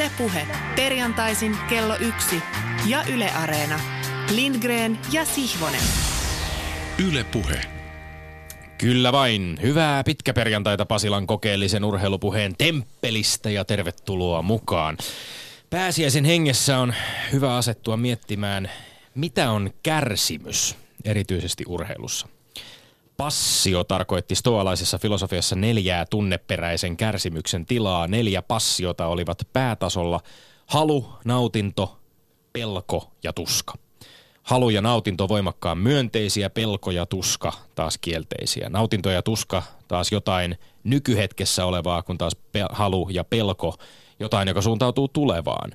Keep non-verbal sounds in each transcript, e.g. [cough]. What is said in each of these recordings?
Ylepuhe perjantaisin kello yksi ja Yle Areena. Lindgren ja Sihvonen. Ylepuhe. Kyllä vain. Hyvää pitkäperjantaita Pasilan kokeellisen urheilupuheen temppelistä ja tervetuloa mukaan. Pääsiäisen hengessä on hyvä asettua miettimään, mitä on kärsimys, erityisesti urheilussa. Passio tarkoitti stoalaisessa filosofiassa neljää tunneperäisen kärsimyksen tilaa. Neljä passiota olivat päätasolla halu, nautinto, pelko ja tuska. Halu ja nautinto voimakkaan myönteisiä, pelko ja tuska taas kielteisiä. Nautinto ja tuska taas jotain nykyhetkessä olevaa, kun taas pe- halu ja pelko jotain, joka suuntautuu tulevaan.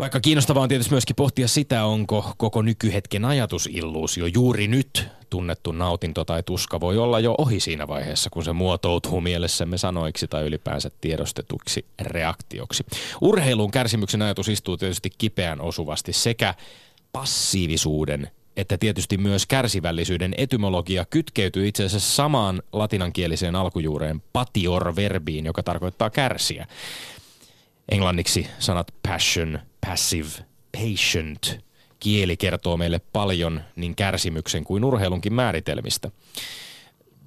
Vaikka kiinnostavaa on tietysti myöskin pohtia sitä, onko koko nykyhetken ajatusilluusio juuri nyt tunnettu nautinto tai tuska voi olla jo ohi siinä vaiheessa, kun se muotoutuu mielessämme sanoiksi tai ylipäänsä tiedostetuksi reaktioksi. Urheilun kärsimyksen ajatus istuu tietysti kipeän osuvasti sekä passiivisuuden että tietysti myös kärsivällisyyden etymologia kytkeytyy itse asiassa samaan latinankieliseen alkujuureen patior-verbiin, joka tarkoittaa kärsiä. Englanniksi sanat passion, passive, patient. Kieli kertoo meille paljon niin kärsimyksen kuin urheilunkin määritelmistä.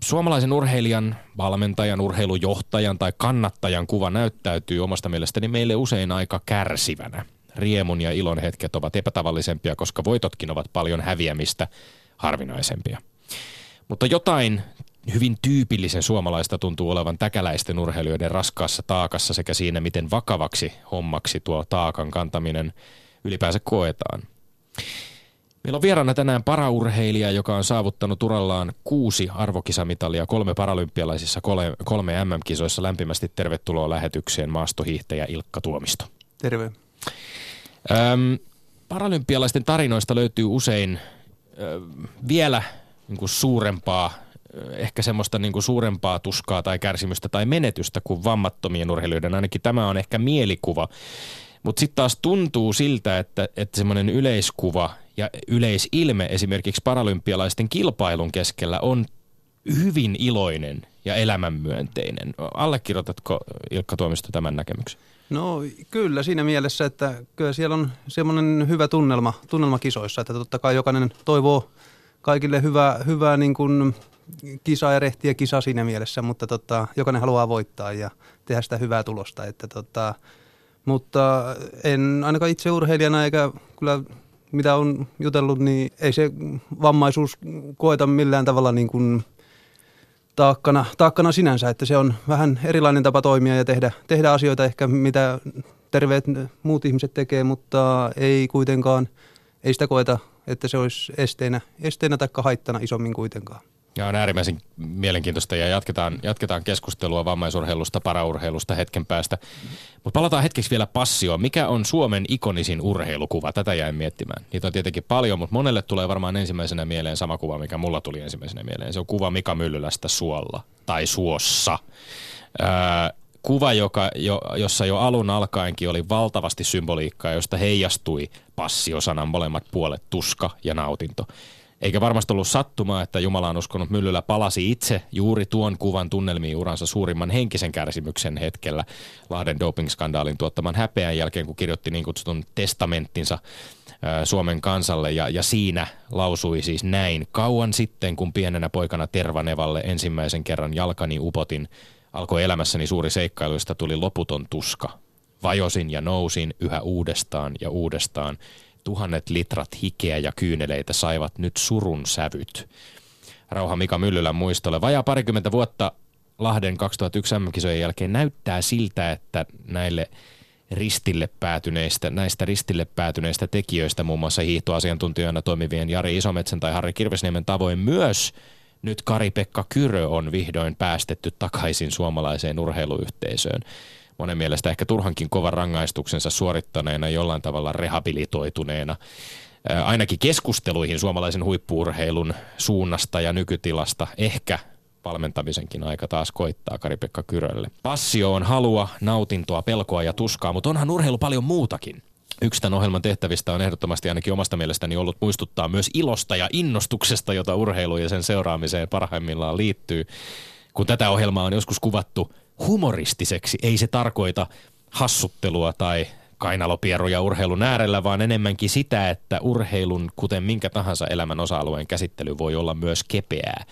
Suomalaisen urheilijan, valmentajan, urheilujohtajan tai kannattajan kuva näyttäytyy omasta mielestäni meille usein aika kärsivänä. Riemun ja ilon hetket ovat epätavallisempia, koska voitotkin ovat paljon häviämistä harvinaisempia. Mutta jotain hyvin tyypillisen suomalaista tuntuu olevan täkäläisten urheilijoiden raskaassa taakassa sekä siinä, miten vakavaksi hommaksi tuo taakan kantaminen ylipäänsä koetaan. Meillä on vieraana tänään paraurheilija, joka on saavuttanut urallaan kuusi arvokisamitalia kolme paralympialaisissa kolme, kolme MM-kisoissa. Lämpimästi tervetuloa lähetykseen maastohiihtäjä Ilkka Tuomisto. Terve. Öm, paralympialaisten tarinoista löytyy usein ö, vielä niin kuin suurempaa ehkä semmoista niin kuin suurempaa tuskaa tai kärsimystä tai menetystä kuin vammattomien urheilijoiden. Ainakin tämä on ehkä mielikuva. Mutta sitten taas tuntuu siltä, että, että semmoinen yleiskuva ja yleisilme esimerkiksi paralympialaisten kilpailun keskellä on hyvin iloinen ja elämänmyönteinen. Allekirjoitatko Ilkka Tuomisto tämän näkemyksen? No kyllä siinä mielessä, että kyllä siellä on semmoinen hyvä tunnelma, tunnelma kisoissa, että totta kai jokainen toivoo kaikille hyvää, hyvää niin kuin kisa ja rehtiä kisa siinä mielessä, mutta tota, jokainen haluaa voittaa ja tehdä sitä hyvää tulosta. Että tota, mutta en ainakaan itse urheilijana eikä kyllä mitä on jutellut, niin ei se vammaisuus koeta millään tavalla niin kuin taakkana, taakkana sinänsä, että se on vähän erilainen tapa toimia ja tehdä, tehdä asioita ehkä mitä terveet muut ihmiset tekee, mutta ei kuitenkaan, ei sitä koeta, että se olisi esteenä, esteenä tai haittana isommin kuitenkaan. Ja on äärimmäisen mielenkiintoista ja jatketaan, jatketaan keskustelua vammaisurheilusta, paraurheilusta hetken päästä. Mutta palataan hetkeksi vielä passioon. Mikä on Suomen ikonisin urheilukuva? Tätä jäin miettimään. Niitä on tietenkin paljon, mutta monelle tulee varmaan ensimmäisenä mieleen sama kuva, mikä mulla tuli ensimmäisenä mieleen. Se on kuva Mika Myllylästä suolla tai suossa. Öö, kuva, joka, jo, jossa jo alun alkaenkin oli valtavasti symboliikkaa, josta heijastui passiosanan molemmat puolet, tuska ja nautinto. Eikä varmasti ollut sattumaa, että Jumala on uskonut Myllylä palasi itse juuri tuon kuvan tunnelmiin uransa suurimman henkisen kärsimyksen hetkellä Lahden doping-skandaalin tuottaman häpeän jälkeen, kun kirjoitti niin kutsutun testamenttinsa Suomen kansalle ja, ja siinä lausui siis näin. Kauan sitten, kun pienenä poikana Tervanevalle ensimmäisen kerran jalkani upotin, alkoi elämässäni suuri seikkailuista tuli loputon tuska. Vajosin ja nousin yhä uudestaan ja uudestaan Tuhannet litrat hikeä ja kyyneleitä saivat nyt surun sävyt. Rauha Mika Myllylän muistolle. Vajaa parikymmentä vuotta Lahden 2001 MM-kisojen jälkeen näyttää siltä, että näille ristille päätyneistä, näistä ristille päätyneistä tekijöistä, muun muassa hiihtoasiantuntijoina toimivien Jari Isometsän tai Harri Kirvesniemen tavoin myös nyt Kari-Pekka Kyrö on vihdoin päästetty takaisin suomalaiseen urheiluyhteisöön monen mielestä ehkä turhankin kovan rangaistuksensa suorittaneena, jollain tavalla rehabilitoituneena ainakin keskusteluihin suomalaisen huippuurheilun suunnasta ja nykytilasta ehkä valmentamisenkin aika taas koittaa Kari-Pekka Kyrölle. Passio on halua, nautintoa, pelkoa ja tuskaa, mutta onhan urheilu paljon muutakin. Yksi tämän ohjelman tehtävistä on ehdottomasti ainakin omasta mielestäni ollut muistuttaa myös ilosta ja innostuksesta, jota urheilu ja sen seuraamiseen parhaimmillaan liittyy. Kun tätä ohjelmaa on joskus kuvattu humoristiseksi, ei se tarkoita hassuttelua tai kainalopieruja urheilun äärellä, vaan enemmänkin sitä, että urheilun, kuten minkä tahansa elämän osa-alueen käsittely voi olla myös kepeää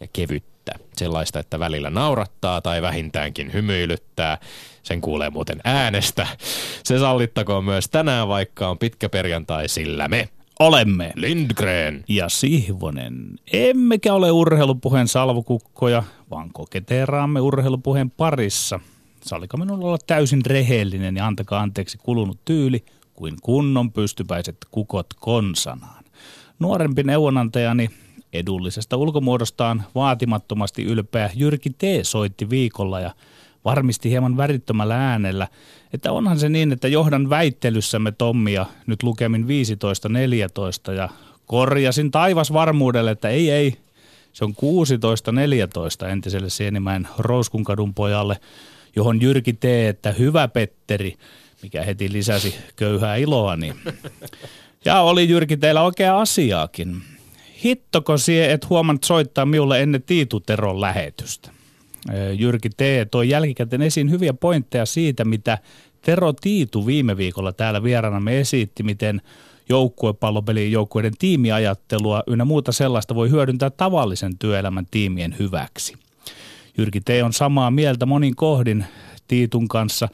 ja kevyttä. Sellaista, että välillä naurattaa tai vähintäänkin hymyilyttää. Sen kuulee muuten äänestä. Se sallittakoon myös tänään, vaikka on pitkä perjantai, sillä me olemme Lindgren ja Sihvonen. Emmekä ole urheilupuheen salvukukkoja, vaan koketeeraamme urheilupuheen parissa. Sallika minulla olla täysin rehellinen ja antakaa anteeksi kulunut tyyli kuin kunnon pystypäiset kukot konsanaan. Nuorempi neuvonantajani edullisesta ulkomuodostaan vaatimattomasti ylpeä Jyrki T. soitti viikolla ja varmisti hieman värittömällä äänellä, että onhan se niin, että johdan väittelyssämme Tommia nyt lukemin 15-14 ja korjasin taivas varmuudelle, että ei ei, se on 16-14 entiselle Sienimäen Rouskunkadun pojalle, johon Jyrki T. että hyvä Petteri, mikä heti lisäsi köyhää iloani. Ja oli Jyrki teillä oikea asiaakin. Hittoko sie, et huomannut soittaa minulle ennen Tiituteron lähetystä? Jyrki T. toi jälkikäteen esiin hyviä pointteja siitä, mitä Tero Tiitu viime viikolla täällä vieraana me esitti, miten joukkuepallopelin joukkueiden tiimiajattelua ynnä muuta sellaista voi hyödyntää tavallisen työelämän tiimien hyväksi. Jyrki T. on samaa mieltä monin kohdin Tiitun kanssa.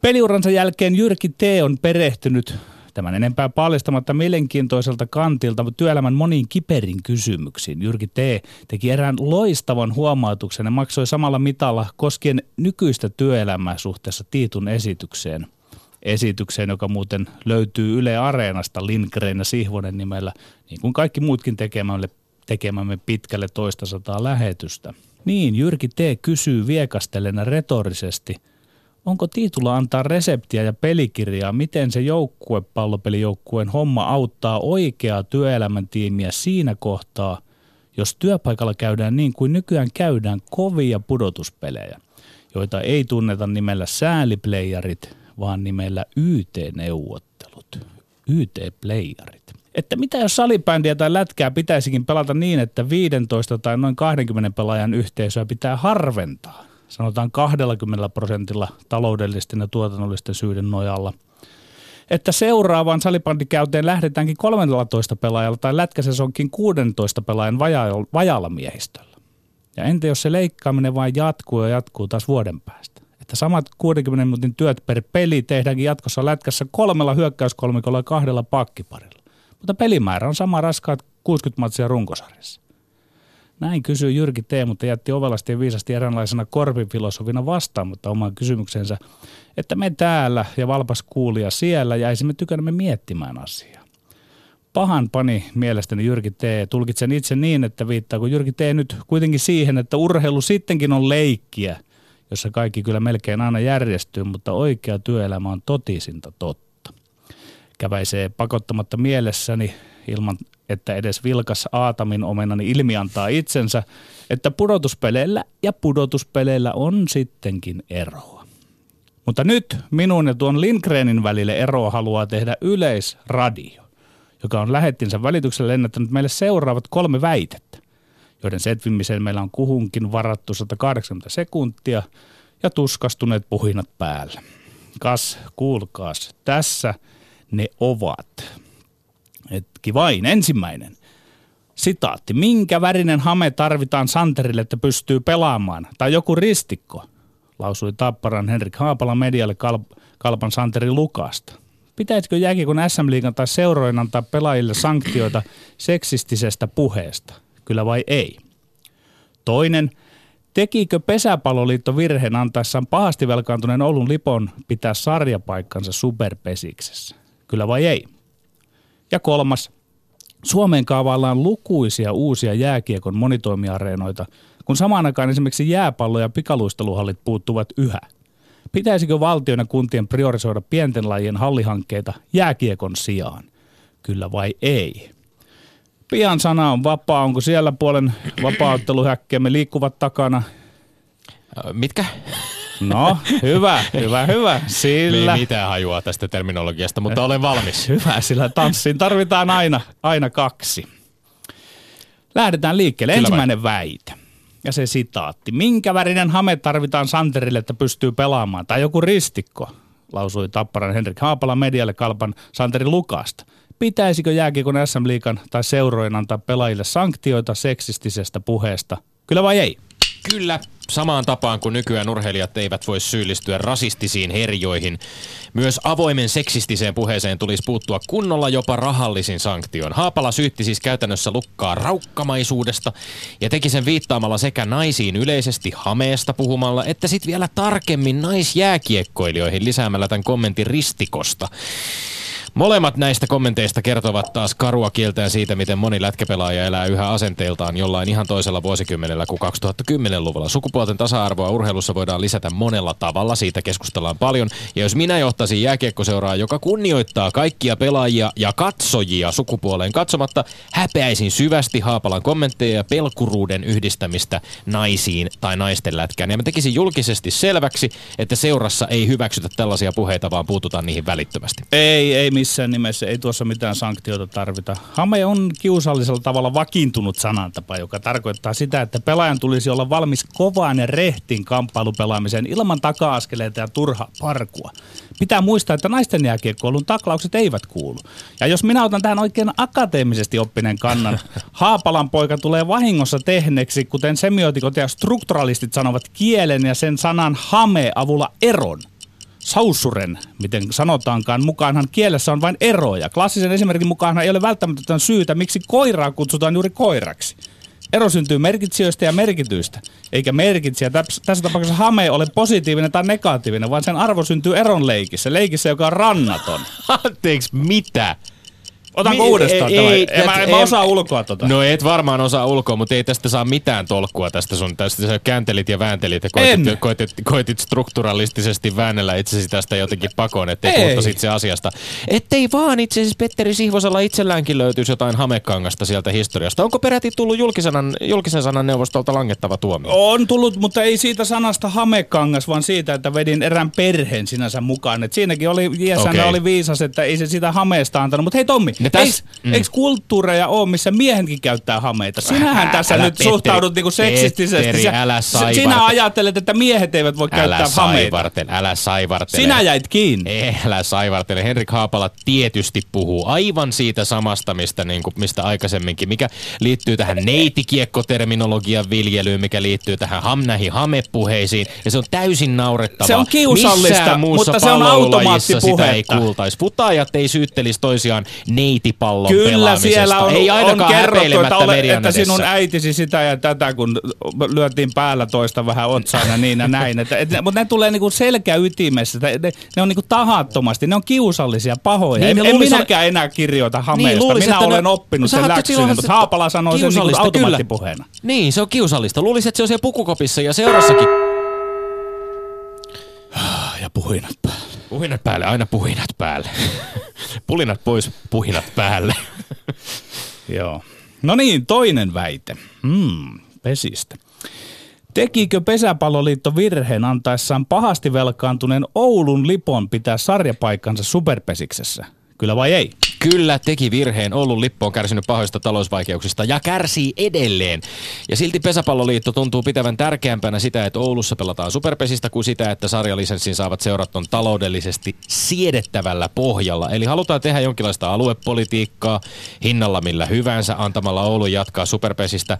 Peliuransa jälkeen Jyrki T. on perehtynyt Tämän enempää paljastamatta mielenkiintoiselta kantilta työelämän moniin kiperin kysymyksiin. Jyrki T. teki erään loistavan huomautuksen ja maksoi samalla mitalla koskien nykyistä työelämää suhteessa Tiitun esitykseen. Esitykseen, joka muuten löytyy Yle Areenasta Lindgren ja Sihvonen nimellä, niin kuin kaikki muutkin tekemämme, tekemämme pitkälle toista sataa lähetystä. Niin, Jyrki T. kysyy viekastelena retorisesti – onko Tiitulla antaa reseptiä ja pelikirjaa, miten se joukkuepallopelijoukkueen homma auttaa oikeaa työelämän tiimiä siinä kohtaa, jos työpaikalla käydään niin kuin nykyään käydään kovia pudotuspelejä, joita ei tunneta nimellä sääliplayerit, vaan nimellä YT-neuvottelut, YT-playerit. Että mitä jos salibändiä tai lätkää pitäisikin pelata niin, että 15 tai noin 20 pelaajan yhteisöä pitää harventaa – sanotaan 20 prosentilla taloudellisten ja tuotannollisten syiden nojalla. Että seuraavaan salibandikäyteen lähdetäänkin 13 pelaajalla tai lätkäsesonkin 16 pelaajan vajalla miehistöllä. Ja entä jos se leikkaaminen vain jatkuu ja jatkuu taas vuoden päästä? Että samat 60 minuutin työt per peli tehdäänkin jatkossa lätkässä kolmella hyökkäyskolmikolla ja kahdella pakkiparilla. Mutta pelimäärä on sama raskaat 60 matsia runkosarjassa. Näin kysyi Jyrki T., mutta jätti ovelasti ja viisasti eräänlaisena korpifilosofina vastaamatta omaan kysymyksensä, että me täällä ja valpas kuulija siellä jäisimme tykänämme miettimään asiaa. Pahan pani mielestäni Jyrki T. Tulkitsen itse niin, että viittaako Jyrki T. nyt kuitenkin siihen, että urheilu sittenkin on leikkiä, jossa kaikki kyllä melkein aina järjestyy, mutta oikea työelämä on totisinta totta. Käväisee pakottamatta mielessäni ilman että edes vilkas Aatamin omenani ilmi antaa itsensä, että pudotuspeleillä ja pudotuspeleillä on sittenkin eroa. Mutta nyt minun ja tuon Lindgrenin välille eroa haluaa tehdä Yleisradio, joka on lähettinsä välityksellä lennättänyt meille seuraavat kolme väitettä, joiden setvimiseen meillä on kuhunkin varattu 180 sekuntia ja tuskastuneet puhinat päällä. Kas, kuulkaas, tässä ne ovat. Hetki vain, ensimmäinen. Sitaatti. Minkä värinen hame tarvitaan Santerille, että pystyy pelaamaan? Tai joku ristikko? Lausui Tapparan Henrik Haapala medialle Kalp- Kalpan Santeri Lukasta. Pitäisikö jääkiekon SM-liigan tai seurojen antaa pelaajille sanktioita seksistisestä puheesta? Kyllä vai ei? Toinen. Tekikö Pesäpalloliitto virheen antaessaan pahasti velkaantuneen Oulun Lipon pitää sarjapaikkansa superpesiksessä? Kyllä vai ei? Ja kolmas, Suomeen kaavaillaan lukuisia uusia jääkiekon monitoimiareenoita, kun samaan aikaan esimerkiksi jääpallo- ja pikaluisteluhallit puuttuvat yhä. Pitäisikö valtion ja kuntien priorisoida pienten lajien hallihankkeita jääkiekon sijaan? Kyllä vai ei? Pian sana on vapaa. Onko siellä puolen vapautteluhäkkeemme liikkuvat takana? Mitkä? No, hyvä, hyvä, hyvä. Sillä... Ei mitään hajua tästä terminologiasta, mutta olen valmis. [laughs] Hyvä, sillä tanssiin tarvitaan aina, aina kaksi. Lähdetään liikkeelle. Kyllä Ensimmäinen vai. väite. Ja se sitaatti. Minkä värinen hame tarvitaan Santerille, että pystyy pelaamaan? Tai joku ristikko? lausui Tapparan Henrik Haapala medialle kalpan Santeri Lukasta. Pitäisikö jääkiekon SM-liikan tai seurojen antaa pelaajille sanktioita seksistisestä puheesta? Kyllä vai ei? Kyllä, samaan tapaan kuin nykyään urheilijat eivät voi syyllistyä rasistisiin herjoihin. Myös avoimen seksistiseen puheeseen tulisi puuttua kunnolla jopa rahallisin sanktion. Haapala syytti siis käytännössä lukkaa raukkamaisuudesta ja teki sen viittaamalla sekä naisiin yleisesti hameesta puhumalla, että sitten vielä tarkemmin naisjääkiekkoilijoihin lisäämällä tämän kommentin ristikosta. Molemmat näistä kommenteista kertovat taas karua kieltään siitä, miten moni lätkäpelaaja elää yhä asenteiltaan jollain ihan toisella vuosikymmenellä kuin 2010-luvulla. Sukupuolten tasa-arvoa urheilussa voidaan lisätä monella tavalla, siitä keskustellaan paljon. Ja jos minä johtaisin jääkiekkoseuraa, joka kunnioittaa kaikkia pelaajia ja katsojia sukupuoleen katsomatta, häpeäisin syvästi Haapalan kommentteja ja pelkuruuden yhdistämistä naisiin tai naisten lätkään. Ja mä tekisin julkisesti selväksi, että seurassa ei hyväksytä tällaisia puheita, vaan puututaan niihin välittömästi. Ei, ei missään nimessä, ei tuossa mitään sanktioita tarvita. Hame on kiusallisella tavalla vakiintunut sanantapa, joka tarkoittaa sitä, että pelaajan tulisi olla valmis kovaan ja rehtiin kamppailupelaamiseen ilman taka-askeleita ja turha parkua. Pitää muistaa, että naisten jääkiekkoilun taklaukset eivät kuulu. Ja jos minä otan tähän oikein akateemisesti oppinen kannan, [laughs] Haapalan poika tulee vahingossa tehneeksi, kuten semiotikot ja strukturalistit sanovat, kielen ja sen sanan hame avulla eron – sausuren, miten sanotaankaan, mukaanhan kielessä on vain eroja. Klassisen esimerkin mukaanhan ei ole välttämättä syytä, miksi koiraa kutsutaan juuri koiraksi. Ero syntyy merkitsijöistä ja merkityistä, eikä merkitsijä tässä tapauksessa hame ole positiivinen tai negatiivinen, vaan sen arvo syntyy eron leikissä, leikissä, joka on rannaton. [laughs] Anteeksi, mitä? Otanko Mi- uudestaan ei, Ei, en, mä, en, mä osaa ulkoa tota. No et varmaan osaa ulkoa, mutta ei tästä saa mitään tolkkua tästä sun. Tästä sä kääntelit ja vääntelit ja koitit, koitit, koitit strukturalistisesti väännellä itsesi tästä jotenkin pakoon, ettei ei. puhuttaisi itse asiasta. Ettei vaan itse asiassa Petteri Sihvosella itselläänkin löytyisi jotain hamekangasta sieltä historiasta. Onko peräti tullut julkisanan, julkisen sanan neuvostolta langettava tuomio? On tullut, mutta ei siitä sanasta hamekangas, vaan siitä, että vedin erään perheen sinänsä mukaan. Et siinäkin oli, okay. oli viisas, että ei se sitä hameesta antanut. Mutta hei Tommi, ne täs... Eikö mm. Eiks kulttuureja ole, missä miehenkin käyttää hameita? Sinähän tässä älä nyt Petteri, suhtaudut niinku seksistisesti. Petteri, älä Sinä ajattelet, että miehet eivät voi älä käyttää saivartele, hameita. Älä saivartele. Sinä jäit kiinni. Ei, älä saivartele. Henrik Haapala tietysti puhuu aivan siitä samasta, mistä, niin kuin, mistä aikaisemminkin, mikä liittyy tähän neitikiekkoterminologian viljelyyn, mikä liittyy tähän ham, näihin hamepuheisiin. Ja se on täysin naurettavaa. Se on kiusallista, mutta se on automaattipuhetta. Sitä ei kuultaisi. Putaajat ei syyttelisi toisiaan neitipalloa pallon Kyllä pelaamisesta. siellä on, Ei on kerrottu, että, ole, että sinun äitisi sitä ja tätä, kun lyötiin päällä toista vähän otsaan ja niin ja näin. Että, et, mutta ne tulee niinku selkäytimessä. Ne, ne on niinku tahattomasti, ne on kiusallisia, pahoja. Niin, en, en minäkään oli... enää kirjoita hameesta. Niin, luulis, Minä olen ne... oppinut sen läksyn, mutta Haapala sanoo sen niinku automaattipuheena. Niin, se on kiusallista. Luulisin, että se on siellä pukukopissa ja seurassakin. Ja puhinat päälle. Puhinat päälle, aina puhinat päälle. Pulinat pois, puhinat päälle. Joo. No niin, toinen väite. Hmm, pesistä. Tekikö Pesäpalloliitto virheen antaessaan pahasti velkaantuneen Oulun Lipon pitää sarjapaikkansa superpesiksessä? Kyllä vai ei? Kyllä teki virheen. Oulun Lippo on kärsinyt pahoista talousvaikeuksista ja kärsii edelleen. Ja silti Pesäpalloliitto tuntuu pitävän tärkeämpänä sitä, että Oulussa pelataan superpesistä kuin sitä, että sarjalisenssin saavat seurat on taloudellisesti siedettävällä pohjalla. Eli halutaan tehdä jonkinlaista aluepolitiikkaa hinnalla millä hyvänsä antamalla Oulun jatkaa superpesistä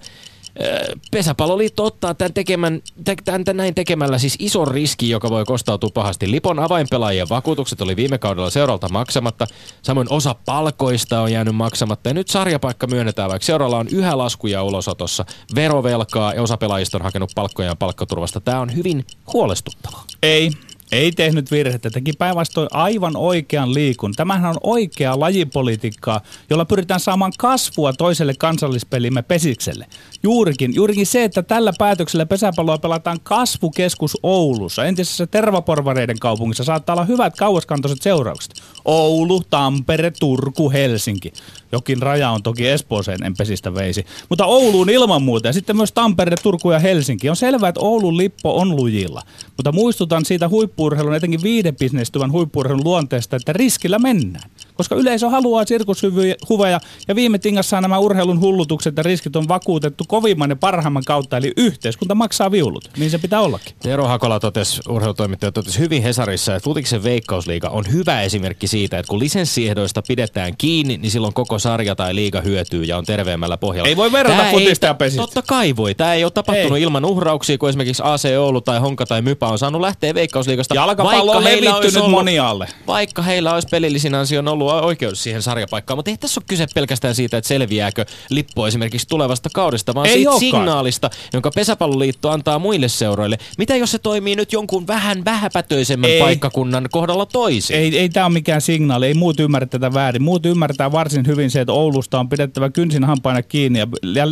Pesäpalloliitto ottaa tämän, tekemän, tämän, tämän näin tekemällä siis ison riski, joka voi kostautua pahasti. Lipon avainpelaajien vakuutukset oli viime kaudella seuralta maksamatta. Samoin osa palkoista on jäänyt maksamatta. Ja nyt sarjapaikka myönnetään, vaikka seuralla on yhä laskuja ulosotossa, verovelkaa ja osa pelaajista on hakenut palkkojaan palkkaturvasta. Tämä on hyvin huolestuttavaa. Ei, ei tehnyt virhettä, teki päinvastoin aivan oikean liikun. Tämähän on oikea lajipolitiikkaa, jolla pyritään saamaan kasvua toiselle kansallispelimme pesikselle. Juurikin, juurikin se, että tällä päätöksellä pesäpalloa pelataan kasvukeskus Oulussa, entisessä tervaporvareiden kaupungissa, saattaa olla hyvät kauaskantoiset seuraukset. Oulu, Tampere, Turku, Helsinki. Jokin raja on toki Espooseen, en pesistä veisi. Mutta Ouluun ilman muuta ja sitten myös Tampere, Turku ja Helsinki. On selvää, että Oulun lippo on lujilla. Mutta muistutan siitä huippuurheilun, etenkin viidebisnestyvän huippuurheilun luonteesta, että riskillä mennään. Koska yleisö haluaa sirkushuveja ja viime tingassa nämä urheilun hullutukset ja riskit on vakuutettu kovimman ja parhaimman kautta, eli yhteiskunta maksaa viulut. Niin se pitää ollakin. Tero Hakola totesi, urheilutoimittaja totesi hyvin Hesarissa, että Futiksen veikkausliiga on hyvä esimerkki siitä, että kun lisenssiehdoista pidetään kiinni, niin silloin koko sarja tai liiga hyötyy ja on terveemmällä pohjalla. Ei voi verrata futista ja pesistä. Totta kai voi. Tämä ei ole tapahtunut Ei. ilman uhrauksia, kun esimerkiksi AC Oulu tai Honka tai Mypä on saanut lähteä veikkausliigasta. Jalkapallo on levittynyt moniaalle. Vaikka heillä olisi pelillisin ansion ollut oikeus siihen sarjapaikkaan, mutta ei tässä ole kyse pelkästään siitä, että selviääkö lippu esimerkiksi tulevasta kaudesta, vaan Ei siitä olekaan. signaalista, jonka pesäpalloliitto antaa muille seuroille. Mitä jos se toimii nyt jonkun vähän vähäpätöisemmän Ei. paikkakunnan kohdalla toisin? Ei, ei tämä ole mikään signaali, ei muut ymmärrä tätä väärin. Muut ymmärtää varsin hyvin se, että Oulusta on pidettävä kynsin hampaina kiinni ja,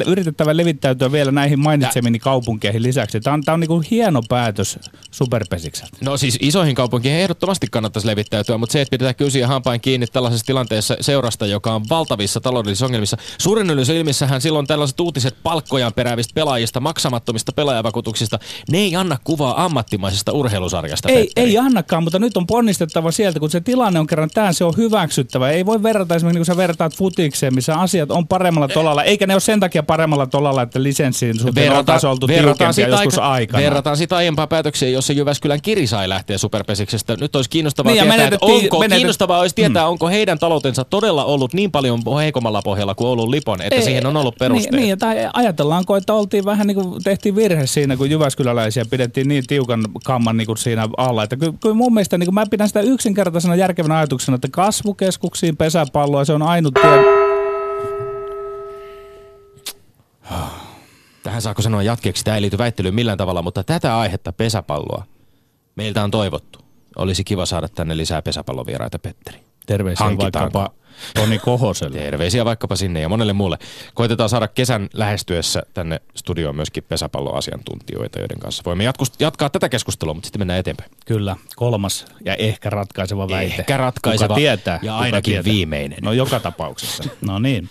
yritettävä levittäytyä vielä näihin mainitsemini kaupunkeihin lisäksi. Tämä on, tämä on niin kuin hieno päätös superpesikseltä. No siis isoihin kaupunkiin ehdottomasti kannattaisi levittäytyä, mutta se, että pidetään kysiä hampain kiinni tällaisessa tilanteessa seurasta, joka on valtavissa taloudellisissa ongelmissa. Suurin ilmissähän silloin tällaiset uutiset palkkojaan peräävistä pelaajista, maksamattomista pelaajavakuutuksista, ne ei anna kuvaa ammattimaisesta urheilusarjasta, Ei, Petteri. ei annakaan, mutta nyt on ponnistettava sieltä, kun se tilanne on kerran tämä, se on hyväksyttävä. Ei voi verrata esimerkiksi, niin kun sä vertaat futikseen, missä asiat on paremmalla tolalla, eikä ne ole sen takia paremmalla tolalla, että lisenssiin suhteen on taas oltu tiukempia sitä joskus aika- aikana. Verrataan sitä aiempaa päätöksiä, jossa Jyväskylän Kiri sai lähteä superpesiksestä. Nyt olisi kiinnostavaa Niin, tietää, että onko, menetet- kiinnostavaa olisi tietää, onko heidän taloutensa todella ollut niin paljon heikommalla pohjalla kuin Oulun Lipon, että Ei, siihen on ollut perusteet. Niin, niin, tai ajatellaanko, että oltiin vähän niin kuin tehtiin virhe siinä, kun Jyväskyläläisiä pidettiin niin tiukan kamman niin kuin siinä alla. Että kyllä, kyllä mun mielestä niin kuin mä pidän sitä yksinkertaisena järkevänä ajatuksena, että kasvukeskuksiin pesäpalloa, se on ainut tie. Tähän saako sanoa jatkeeksi, tämä ei liity väittelyyn millään tavalla, mutta tätä aihetta pesäpalloa meiltä on toivottu. Olisi kiva saada tänne lisää pesäpallovieraita, Petteri. Terveisiä vaikkapa Toni Kohoselle. Terveisiä vaikkapa sinne ja monelle muulle. Koitetaan saada kesän lähestyessä tänne studioon myöskin pesäpalloasiantuntijoita, joiden kanssa voimme jatkus- jatkaa tätä keskustelua, mutta sitten mennään eteenpäin. Kyllä, kolmas ja ehkä ratkaiseva väite. Ehkä ratkaiseva Kuka tietää? ja ainakin tietää? viimeinen. No joka tapauksessa. [laughs] No niin.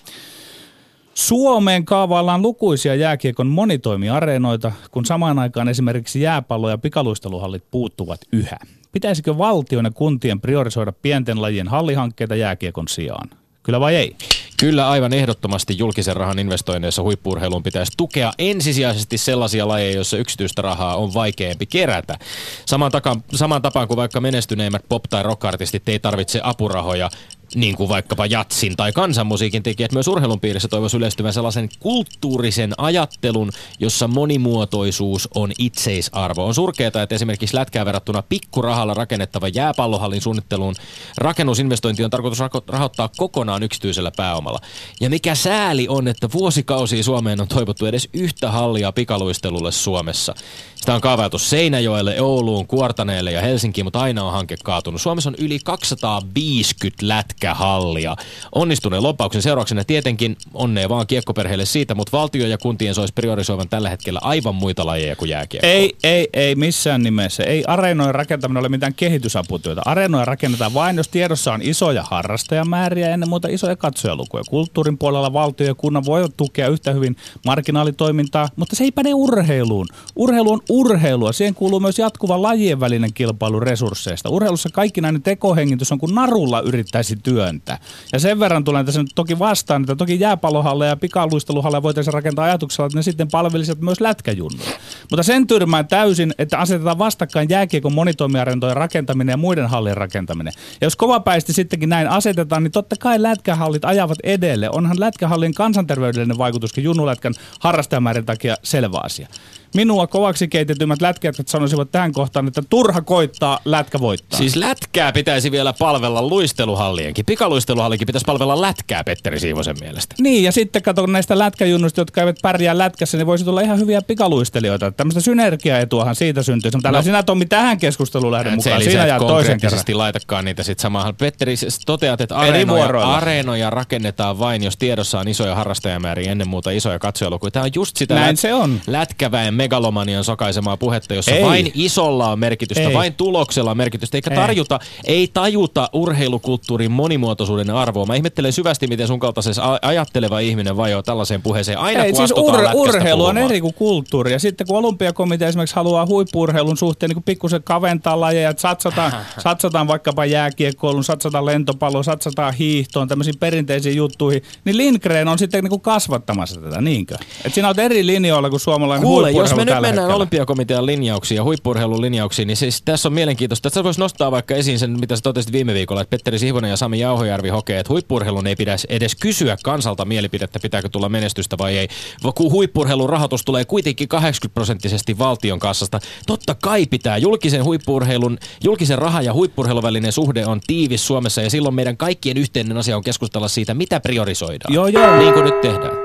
Suomeen kaavaillaan lukuisia jääkiekon monitoimiareenoita, kun samaan aikaan esimerkiksi jääpallo- ja pikaluisteluhallit puuttuvat yhä. Pitäisikö valtion ja kuntien priorisoida pienten lajien hallihankkeita jääkiekon sijaan? Kyllä vai ei? Kyllä aivan ehdottomasti julkisen rahan investoinneissa huippuurheiluun pitäisi tukea ensisijaisesti sellaisia lajeja, joissa yksityistä rahaa on vaikeampi kerätä. Saman, taka, saman tapaan kuin vaikka menestyneimmät pop- tai rock-artistit ei tarvitse apurahoja, niin kuin vaikkapa jatsin tai kansanmusiikin tekijät, myös urheilun piirissä toivoisi yleistyvän sellaisen kulttuurisen ajattelun, jossa monimuotoisuus on itseisarvo. On surkeata, että esimerkiksi lätkää verrattuna pikkurahalla rakennettava jääpallohallin suunnitteluun rakennusinvestointi on tarkoitus rahoittaa kokonaan yksityisellä pääomalla. Ja mikä sääli on, että vuosikausia Suomeen on toivottu edes yhtä hallia pikaluistelulle Suomessa. Sitä on kaavailtu Seinäjoelle, Ouluun, Kuortaneelle ja Helsinkiin, mutta aina on hanke kaatunut. Suomessa on yli 250 lätkähallia. Onnistuneen lopauksen seurauksena tietenkin onnea vaan kiekkoperheelle siitä, mutta valtio ja kuntien sois priorisoivan tällä hetkellä aivan muita lajeja kuin jääkiekko. Ei, ei, ei missään nimessä. Ei areenojen rakentaminen ole mitään kehitysaputyötä. Areenoja rakennetaan vain, jos tiedossa on isoja harrastajamääriä ja ennen muuta isoja katsojalukuja. Kulttuurin puolella valtio ja kunnan voi tukea yhtä hyvin marginaalitoimintaa, mutta se ei päde urheiluun. Urheilu on urheilua. Siihen kuuluu myös jatkuva lajien välinen kilpailu resursseista. Urheilussa kaikkinainen tekohengitys on kuin narulla yrittäisi työntää. Ja sen verran tulen tässä nyt toki vastaan, että toki jääpallohalle ja pikaluisteluhalle voitaisiin rakentaa ajatuksella, että ne sitten palvelisivat myös lätkäjunnuja. Mutta sen tyrmään täysin, että asetetaan vastakkain jääkiekon monitoimiarentojen rakentaminen ja muiden hallien rakentaminen. Ja jos kovapäisesti sittenkin näin asetetaan, niin totta kai lätkähallit ajavat edelle. Onhan lätkähallin kansanterveydellinen vaikutuskin junnulätkän harrastajamäärin takia selvä asia. Minua kovaksi keitetymmät lätkäjätkät sanoisivat tähän kohtaan, että turha koittaa, lätkä voittaa. Siis lätkää pitäisi vielä palvella luisteluhallienkin. Pikaluisteluhallikin pitäisi palvella lätkää Petteri Siivosen mielestä. Niin, ja sitten kato näistä lätkäjunnuista, jotka eivät pärjää lätkässä, niin voisi tulla ihan hyviä pikaluistelijoita. Tämmöistä synergiaetuahan siitä syntyy. Mutta No. sinä Tommi tähän keskusteluun lähde Et mukaan. Siinä et jää toisen kerran. laitakaan niitä sit samaan. Petteri, toteat, että Eri areenoja, areenoja rakennetaan vain, jos tiedossa on isoja harrastajamääriä, ennen muuta isoja katsojalukuja. Tämä on just sitä Näin lät- se on. lätkäväen megalomanian sokaisemaa puhetta, jossa Ei. vain isolla on merkitystä, Ei. vain tuloksella on merkitystä, eikä Ei. tarjuta, ei tajuta urheilukulttuurin monimuotoisuuden arvoa. Mä ihmettelen syvästi, miten sun kaltaisessa ajatteleva ihminen vajoaa tällaiseen puheeseen. Aina Ei, kun siis ur, urheilu on eri kuin kulttuuri. Ja sitten kun olympiakomitea esimerkiksi haluaa huippurheilun suhteen niin pikkusen kaventaa lajeja, että satsataan, satsataan vaikkapa jääkiekkoiluun, satsataan lentopalloon, satsataan hiihtoon, tämmöisiin perinteisiin juttuihin, niin Lindgren on sitten niin kuin kasvattamassa tätä, niinkö? Et siinä on eri linjoilla kuin suomalainen Kuule, huippurheilu jos me nyt mennään hetkellä. olympiakomitean linjauksiin ja huippurheilun linjauksiin, niin siis tässä on mielenkiintoista. Tässä voisi nostaa vaikka esiin sen, mitä sä totesit viime viikolla, että Petteri Sihvonen ja Sami Jauhojärvi hokee, että huippurheilun ei pidä edes kysyä kansalta mielipidettä, pitääkö tulla menestystä vai ei. Kun huippurheilun rahoitus tulee kuitenkin 80 prosenttisesti valtion kassasta. Totta kai pitää. Julkisen huippurheilun, julkisen raha ja huippurheilun välinen suhde on tiivis Suomessa ja silloin meidän kaikkien yhteinen asia on keskustella siitä, mitä priorisoidaan. Joo, joo. Niin kuin nyt tehdään.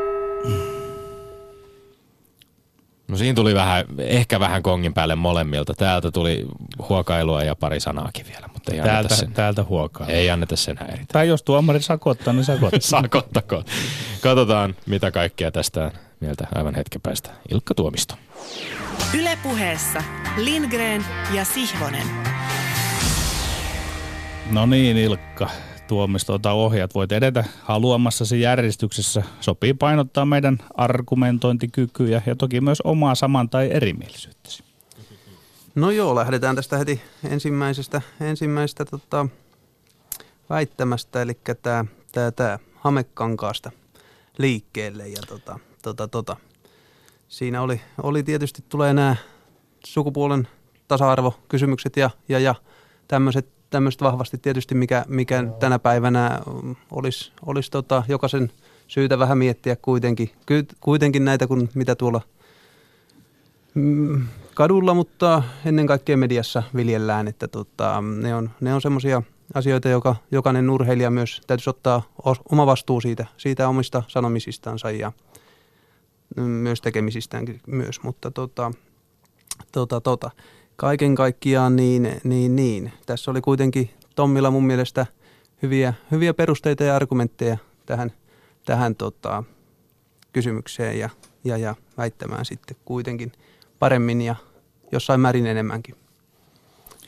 No siinä tuli vähän, ehkä vähän kongin päälle molemmilta. Täältä tuli huokailua ja pari sanaakin vielä, mutta ei anneta Täältä, sen. täältä huokaa. Ei anneta sen häiritä. Tai jos tuomari sakottaa, niin sakottaa. [laughs] Sakottakoon. Katsotaan, mitä kaikkea tästä mieltä aivan hetken päästä. Ilkka Tuomisto. Ylepuheessa Lindgren ja Sihvonen. No niin, Ilkka. Tuomisto, ota ohjat. Voit edetä haluamassasi järjestyksessä. Sopii painottaa meidän argumentointikykyjä ja toki myös omaa saman- tai erimielisyyttäsi. No joo, lähdetään tästä heti ensimmäisestä, ensimmäisestä tota, väittämästä, eli tämä tää, tää Hamekankaasta liikkeelle. Ja tota, tota, tota. Siinä oli, oli tietysti tulee nämä sukupuolen tasa-arvokysymykset ja, ja, ja tämmöiset tämmöiset vahvasti tietysti, mikä, mikä tänä päivänä mm, olisi, olisi tota, jokaisen syytä vähän miettiä kuitenkin, kuitenkin näitä, kun mitä tuolla mm, kadulla, mutta ennen kaikkea mediassa viljellään, että tota, ne on, ne on semmoisia asioita, joka jokainen urheilija myös täytyisi ottaa oma vastuu siitä, siitä omista sanomisistansa ja mm, myös tekemisistään myös, mutta tota, tota, tota, kaiken kaikkiaan niin, niin, niin. Tässä oli kuitenkin Tommilla mun mielestä hyviä, hyviä perusteita ja argumentteja tähän, tähän tota, kysymykseen ja, ja, ja väittämään sitten kuitenkin paremmin ja jossain määrin enemmänkin.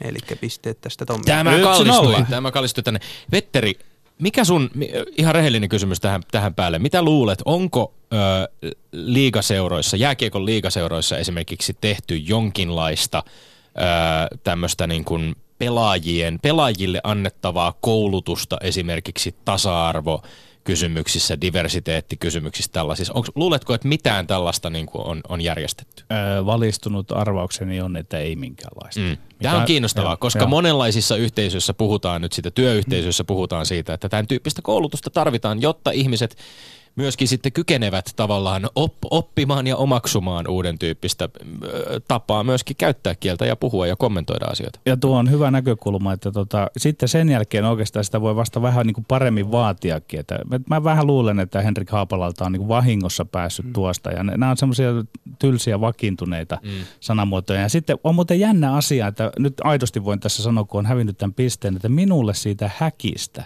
Eli pisteet tästä Tommille. Tämä kallistui, tämä kallistui tänne. Vetteri, mikä sun, ihan rehellinen kysymys tähän, tähän päälle. Mitä luulet, onko ö, liigaseuroissa, jääkiekon liigaseuroissa esimerkiksi tehty jonkinlaista tämmöistä niin kuin pelaajien, pelaajille annettavaa koulutusta esimerkiksi tasa-arvo kysymyksissä, diversiteettikysymyksissä tällaisissa. Onko, luuletko, että mitään tällaista niin kuin on, on järjestetty? Öö, valistunut arvaukseni on, että ei minkäänlaista. Mm. Tämä on kiinnostavaa, joo, koska joo. monenlaisissa yhteisöissä puhutaan nyt siitä, työyhteisöissä puhutaan siitä, että tämän tyyppistä koulutusta tarvitaan, jotta ihmiset myöskin sitten kykenevät tavallaan op- oppimaan ja omaksumaan uuden tyyppistä tapaa myöskin käyttää kieltä ja puhua ja kommentoida asioita. Ja tuo on hyvä näkökulma, että tota, sitten sen jälkeen oikeastaan sitä voi vasta vähän niin kuin paremmin vaatiakin. Että mä vähän luulen, että Henrik Haapalalta on niin kuin vahingossa päässyt mm. tuosta. Ja nämä on semmoisia tylsiä vakiintuneita mm. sanamuotoja. Ja sitten on muuten jännä asia, että nyt aidosti voin tässä sanoa, kun on hävinnyt tämän pisteen, että minulle siitä häkistä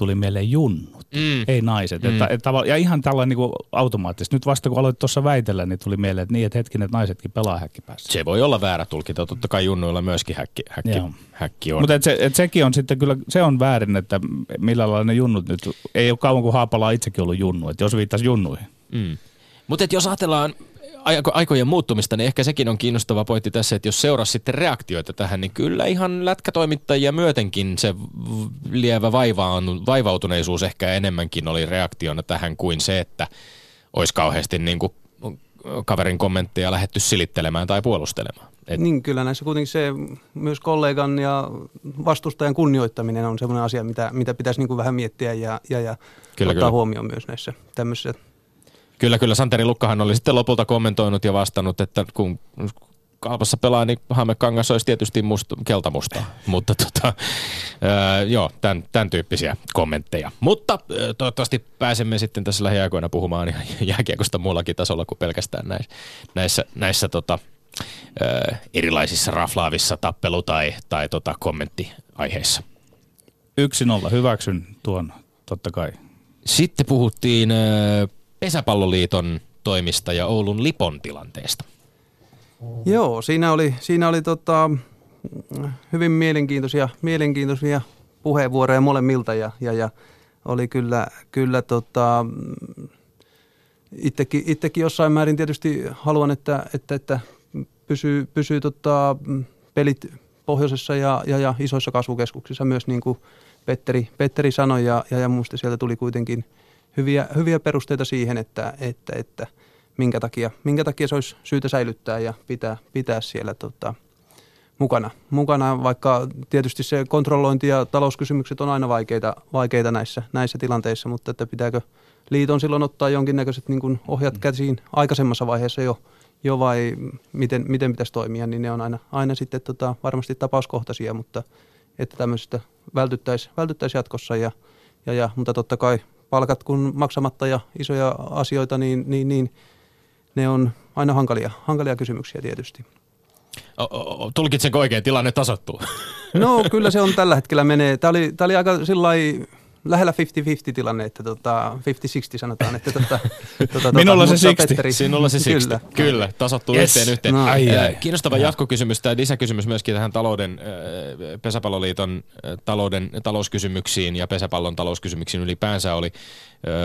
tuli mieleen junnut, Mm. ei naiset. Mm. Että, että, ja ihan tällainen niin kuin automaattisesti. Nyt vasta kun aloit tuossa väitellä, niin tuli mieleen, että niin, että hetkinen, että naisetkin pelaa häkkipäässä. Se voi olla väärä tulkinta, totta kai junnuilla myöskin häkki, häkki, Joo. häkki on. Mutta et se, et sekin on sitten kyllä, se on väärin, että millä lailla ne junnut nyt, ei ole kauan kuin Haapala itsekin ollut junnu, että jos viittaisi junnuihin. Mm. Mutta jos ajatellaan aikojen muuttumista, niin ehkä sekin on kiinnostava pointti tässä, että jos seurasi sitten reaktioita tähän, niin kyllä ihan lätkätoimittajia myötenkin se lievä vaivaan, vaivautuneisuus ehkä enemmänkin oli reaktiona tähän kuin se, että olisi kauheasti niin kuin kaverin kommentteja lähetty silittelemään tai puolustelemaan. Et, Niin kyllä näissä kuitenkin se myös kollegan ja vastustajan kunnioittaminen on semmoinen asia, mitä, mitä pitäisi niin kuin vähän miettiä ja, ja, ja Kyllä, ottaa kyllä. huomioon myös näissä tämmöisissä. Kyllä, kyllä. Santeri Lukkahan oli sitten lopulta kommentoinut ja vastannut, että kun kalpassa pelaa, niin Hamekangas olisi tietysti musta, keltamusta. [laughs] Mutta tota, ää, joo, tämän, tämän tyyppisiä kommentteja. Mutta ää, toivottavasti pääsemme sitten tässä lähiaikoina puhumaan ihan [laughs] jääkiekosta muullakin tasolla kuin pelkästään näissä, näissä, näissä tota, ää, erilaisissa raflaavissa tappelu- tai, tai tota, kommenttiaiheissa. Yksi nolla, hyväksyn tuon totta kai. Sitten puhuttiin ää, Pesäpalloliiton toimista ja Oulun Lipon tilanteesta. Joo, siinä oli, siinä oli tota, hyvin mielenkiintoisia, mielenkiintoisia puheenvuoroja molemmilta ja, ja, ja oli kyllä, kyllä tota, itsekin, itsekin jossain määrin tietysti haluan, että, että, että pysyy, pysyy tota, pelit pohjoisessa ja, ja, ja isoissa kasvukeskuksissa myös niin kuin Petteri, Petteri sanoi ja, ja, ja minusta sieltä tuli kuitenkin hyviä, hyviä perusteita siihen, että, että, että minkä, takia, minkä takia se olisi syytä säilyttää ja pitää, pitää siellä tota, mukana. mukana. Vaikka tietysti se kontrollointi ja talouskysymykset on aina vaikeita, vaikeita näissä, näissä tilanteissa, mutta että pitääkö liiton silloin ottaa jonkinnäköiset niin kuin ohjat mm. käsiin aikaisemmassa vaiheessa jo, jo vai miten, miten pitäisi toimia, niin ne on aina, aina sitten tota, varmasti tapauskohtaisia, mutta että tämmöisestä vältyttäisiin vältyttäisi jatkossa. Ja, ja, ja, mutta totta kai palkat kun maksamatta ja isoja asioita, niin, niin, niin ne on aina hankalia, hankalia kysymyksiä tietysti. Tulkitsenko oikein, tilanne tasottuu? No kyllä se on tällä hetkellä menee. Tämä oli, tämä oli aika sillä lähellä 50-50 tilanne, että tota, 50-60 sanotaan. Että [laughs] tota, tota, Minulla se 60. Petteri, Sinulla se 60. Kyllä, kyllä tasottuu yes. yhteen yhteen. No, ai, ai. Kiinnostava ja. jatkokysymys tai lisäkysymys myöskin tähän talouden, pesäpalloliiton talouden, talouskysymyksiin ja pesäpallon talouskysymyksiin ylipäänsä oli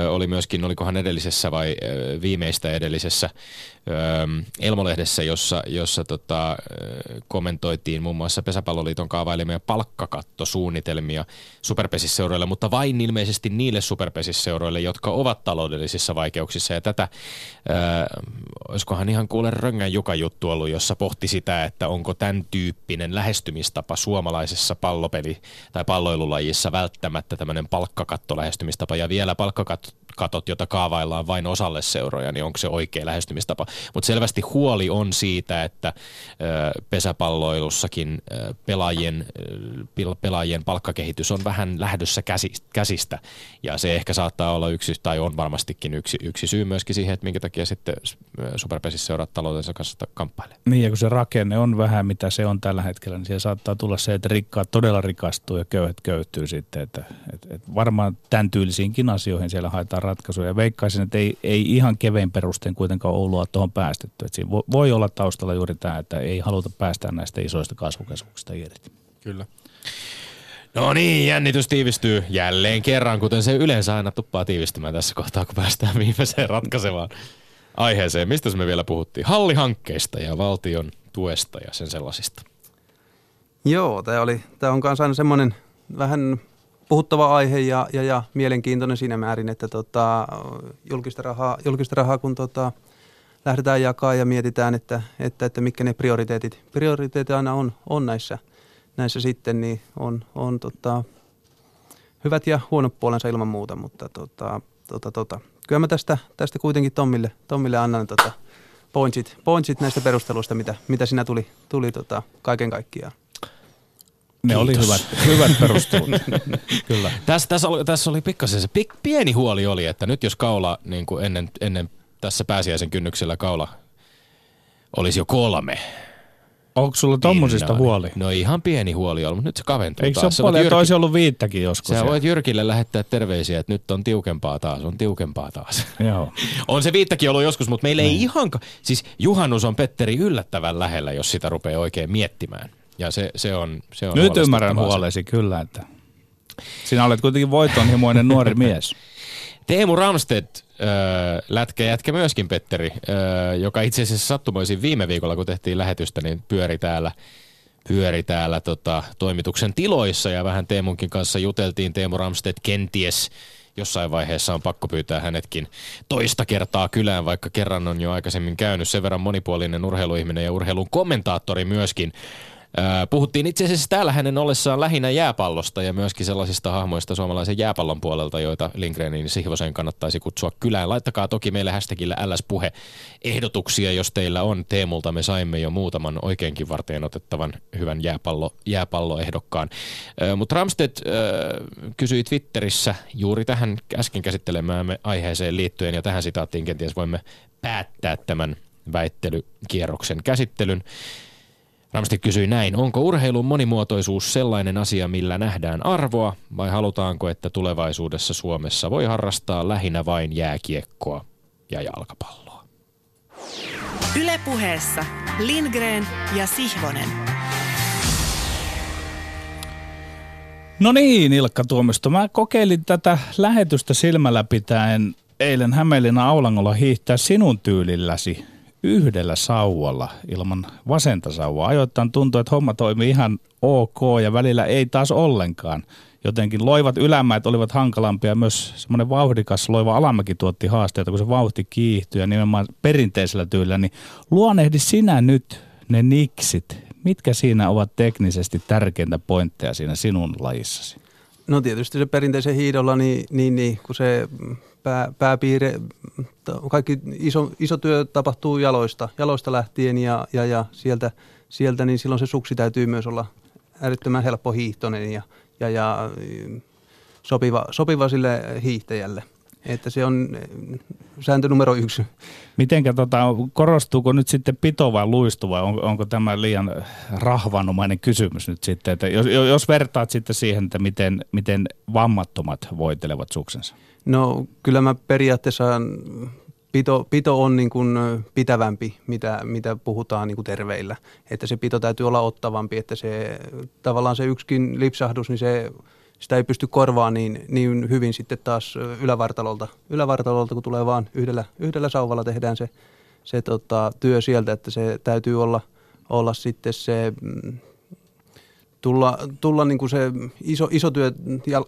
oli myöskin, olikohan edellisessä vai viimeistä edellisessä Elmolehdessä, jossa, jossa tota, kommentoitiin muun muassa Pesäpalloliiton kaavailemia palkkakattosuunnitelmia superpesisseuroille, mutta vain ilmeisesti niille superpesisseuroille, jotka ovat taloudellisissa vaikeuksissa. Ja tätä, ää, olisikohan ihan kuule Röngän Juka juttu ollut, jossa pohti sitä, että onko tämän tyyppinen lähestymistapa suomalaisessa pallopeli- tai palloilulajissa välttämättä tämmöinen palkkakatto lähestymistapa ja vielä palkka palkkakatot, joita kaavaillaan vain osalle seuroja, niin onko se oikea lähestymistapa. Mutta selvästi huoli on siitä, että pesäpalloilussakin pelaajien, pelaajien palkkakehitys on vähän lähdössä käsistä. Ja se ehkä saattaa olla yksi, tai on varmastikin yksi, yksi syy myöskin siihen, että minkä takia sitten superpesisseurat taloutensa kanssa kamppailee. Niin, ja kun se rakenne on vähän mitä se on tällä hetkellä, niin siellä saattaa tulla se, että rikkaat todella rikastuu ja köyhät köyhtyy sitten. Että, että, että varmaan tämän tyylisiinkin asioihin siellä haetaan ratkaisuja. Ja veikkaisin, että ei, ei ihan kevein perustein kuitenkaan Oulua tuohon päästetty. Että siinä voi olla taustalla juuri tämä, että ei haluta päästä näistä isoista kasvukeskuksista irti. Kyllä. No niin, jännitys tiivistyy jälleen kerran, kuten se yleensä aina tuppaa tiivistymään tässä kohtaa, kun päästään viimeiseen ratkaisevaan aiheeseen. Mistä me vielä puhuttiin? Hallihankkeista ja valtion tuesta ja sen sellaisista. Joo, tämä, oli, tämä on kanssa semmoinen vähän puhuttava aihe ja, ja, ja mielenkiintoinen siinä määrin, että tota, julkista, rahaa, julkista rahaa kun tota, lähdetään jakaa ja mietitään, että, että, että mitkä ne prioriteetit, prioriteetit aina on, on näissä, näissä sitten, niin on, on tota, hyvät ja huonot puolensa ilman muuta, mutta tota, tota, tota. kyllä mä tästä, tästä kuitenkin Tommille, Tommille annan tota, pointsit, pointsit näistä perusteluista, mitä, mitä siinä tuli, tuli tota, kaiken kaikkiaan. Ne Kiitos. oli hyvät, hyvät perustelut. [laughs] Kyllä. Tässä, tässä, oli, tässä oli pikkasen se pik, pieni huoli oli, että nyt jos kaula niin kuin ennen, ennen tässä pääsiäisen kynnyksellä kaula olisi jo kolme, Onko sulla tommosista niin, no, huoli? No ihan pieni huoli ollut, mutta nyt se kaventuu Eikö taas. se ole paljon, Jyrki... ollut viittäkin joskus. Sä voit Jyrkille lähettää terveisiä, että nyt on tiukempaa taas, on tiukempaa taas. Joo. [laughs] on se viittäkin ollut joskus, mutta meillä ei niin. ihan... Siis juhannus on Petteri yllättävän lähellä, jos sitä rupeaa oikein miettimään. Ja se, se on, se on Nyt ymmärrän huolesi kyllä, että sinä olet kuitenkin voitonhimoinen nuori [laughs] mies. Teemu Ramstedt, äh, lätkä jätkä myöskin Petteri, äh, joka itse asiassa sattumoisin viime viikolla, kun tehtiin lähetystä, niin pyöri täällä, pyöri täällä tota, toimituksen tiloissa ja vähän Teemunkin kanssa juteltiin. Teemu Ramstedt kenties jossain vaiheessa on pakko pyytää hänetkin toista kertaa kylään, vaikka kerran on jo aikaisemmin käynyt. Sen verran monipuolinen urheiluihminen ja urheilun kommentaattori myöskin. Puhuttiin itse asiassa täällä hänen ollessaan lähinnä jääpallosta ja myöskin sellaisista hahmoista suomalaisen jääpallon puolelta, joita Lindgrenin Sihvosen kannattaisi kutsua kylään. Laittakaa toki meille hashtagillä LS-puhe ehdotuksia, jos teillä on. Teemulta me saimme jo muutaman oikeinkin varteen otettavan hyvän jääpallo, jääpalloehdokkaan. Mutta Ramstedt kysyi Twitterissä juuri tähän äsken käsittelemäämme aiheeseen liittyen ja tähän sitaattiin kenties voimme päättää tämän väittelykierroksen käsittelyn. Ramsti kysyi näin, onko urheilun monimuotoisuus sellainen asia, millä nähdään arvoa, vai halutaanko, että tulevaisuudessa Suomessa voi harrastaa lähinnä vain jääkiekkoa ja jalkapalloa? Ylepuheessa Lindgren ja Sihvonen. No niin, Ilkka Tuomisto. Mä kokeilin tätä lähetystä silmällä pitäen eilen Hämeenlinnan Aulangolla hiihtää sinun tyylilläsi yhdellä sauvalla ilman vasenta sauvaa. Ajoittain tuntui, että homma toimii ihan ok ja välillä ei taas ollenkaan. Jotenkin loivat ylämäet olivat hankalampia myös semmoinen vauhdikas loiva alamäki tuotti haasteita, kun se vauhti kiihtyi ja nimenomaan perinteisellä tyylillä. Niin luonehdi sinä nyt ne niksit. Mitkä siinä ovat teknisesti tärkeintä pointteja siinä sinun lajissasi? No tietysti se perinteisen hiidolla, niin, niin, niin kun se pää, pääpiirre, kaikki iso, iso työ tapahtuu jaloista, jaloista lähtien ja, ja, ja sieltä, sieltä, niin silloin se suksi täytyy myös olla äärettömän helppo hiihtoinen ja, ja, ja sopiva, sopiva sille hiihtäjälle. Että se on sääntö numero yksi. Mitenkä tota, korostuuko nyt sitten pito vai luistu vai on, onko tämä liian rahvanomainen kysymys nyt sitten? Että jos, jos vertaat sitten siihen, että miten, miten vammattomat voitelevat suksensa. No kyllä mä periaatteessa pito, pito on niin kuin pitävämpi, mitä, mitä puhutaan niin kuin terveillä. Että se pito täytyy olla ottavampi, että se tavallaan se yksikin lipsahdus, niin se, sitä ei pysty korvaamaan niin, niin hyvin sitten taas ylävartalolta. Ylävartalolta, kun tulee vaan yhdellä, yhdellä sauvalla tehdään se, se tota, työ sieltä, että se täytyy olla, olla sitten se mm, tulla, tulla niin kuin se iso, iso työ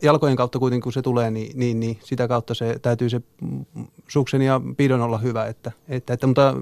jalkojen kautta kuitenkin, kun se tulee, niin, niin, niin sitä kautta se täytyy se suksen ja pidon olla hyvä. Että, että, että, mutta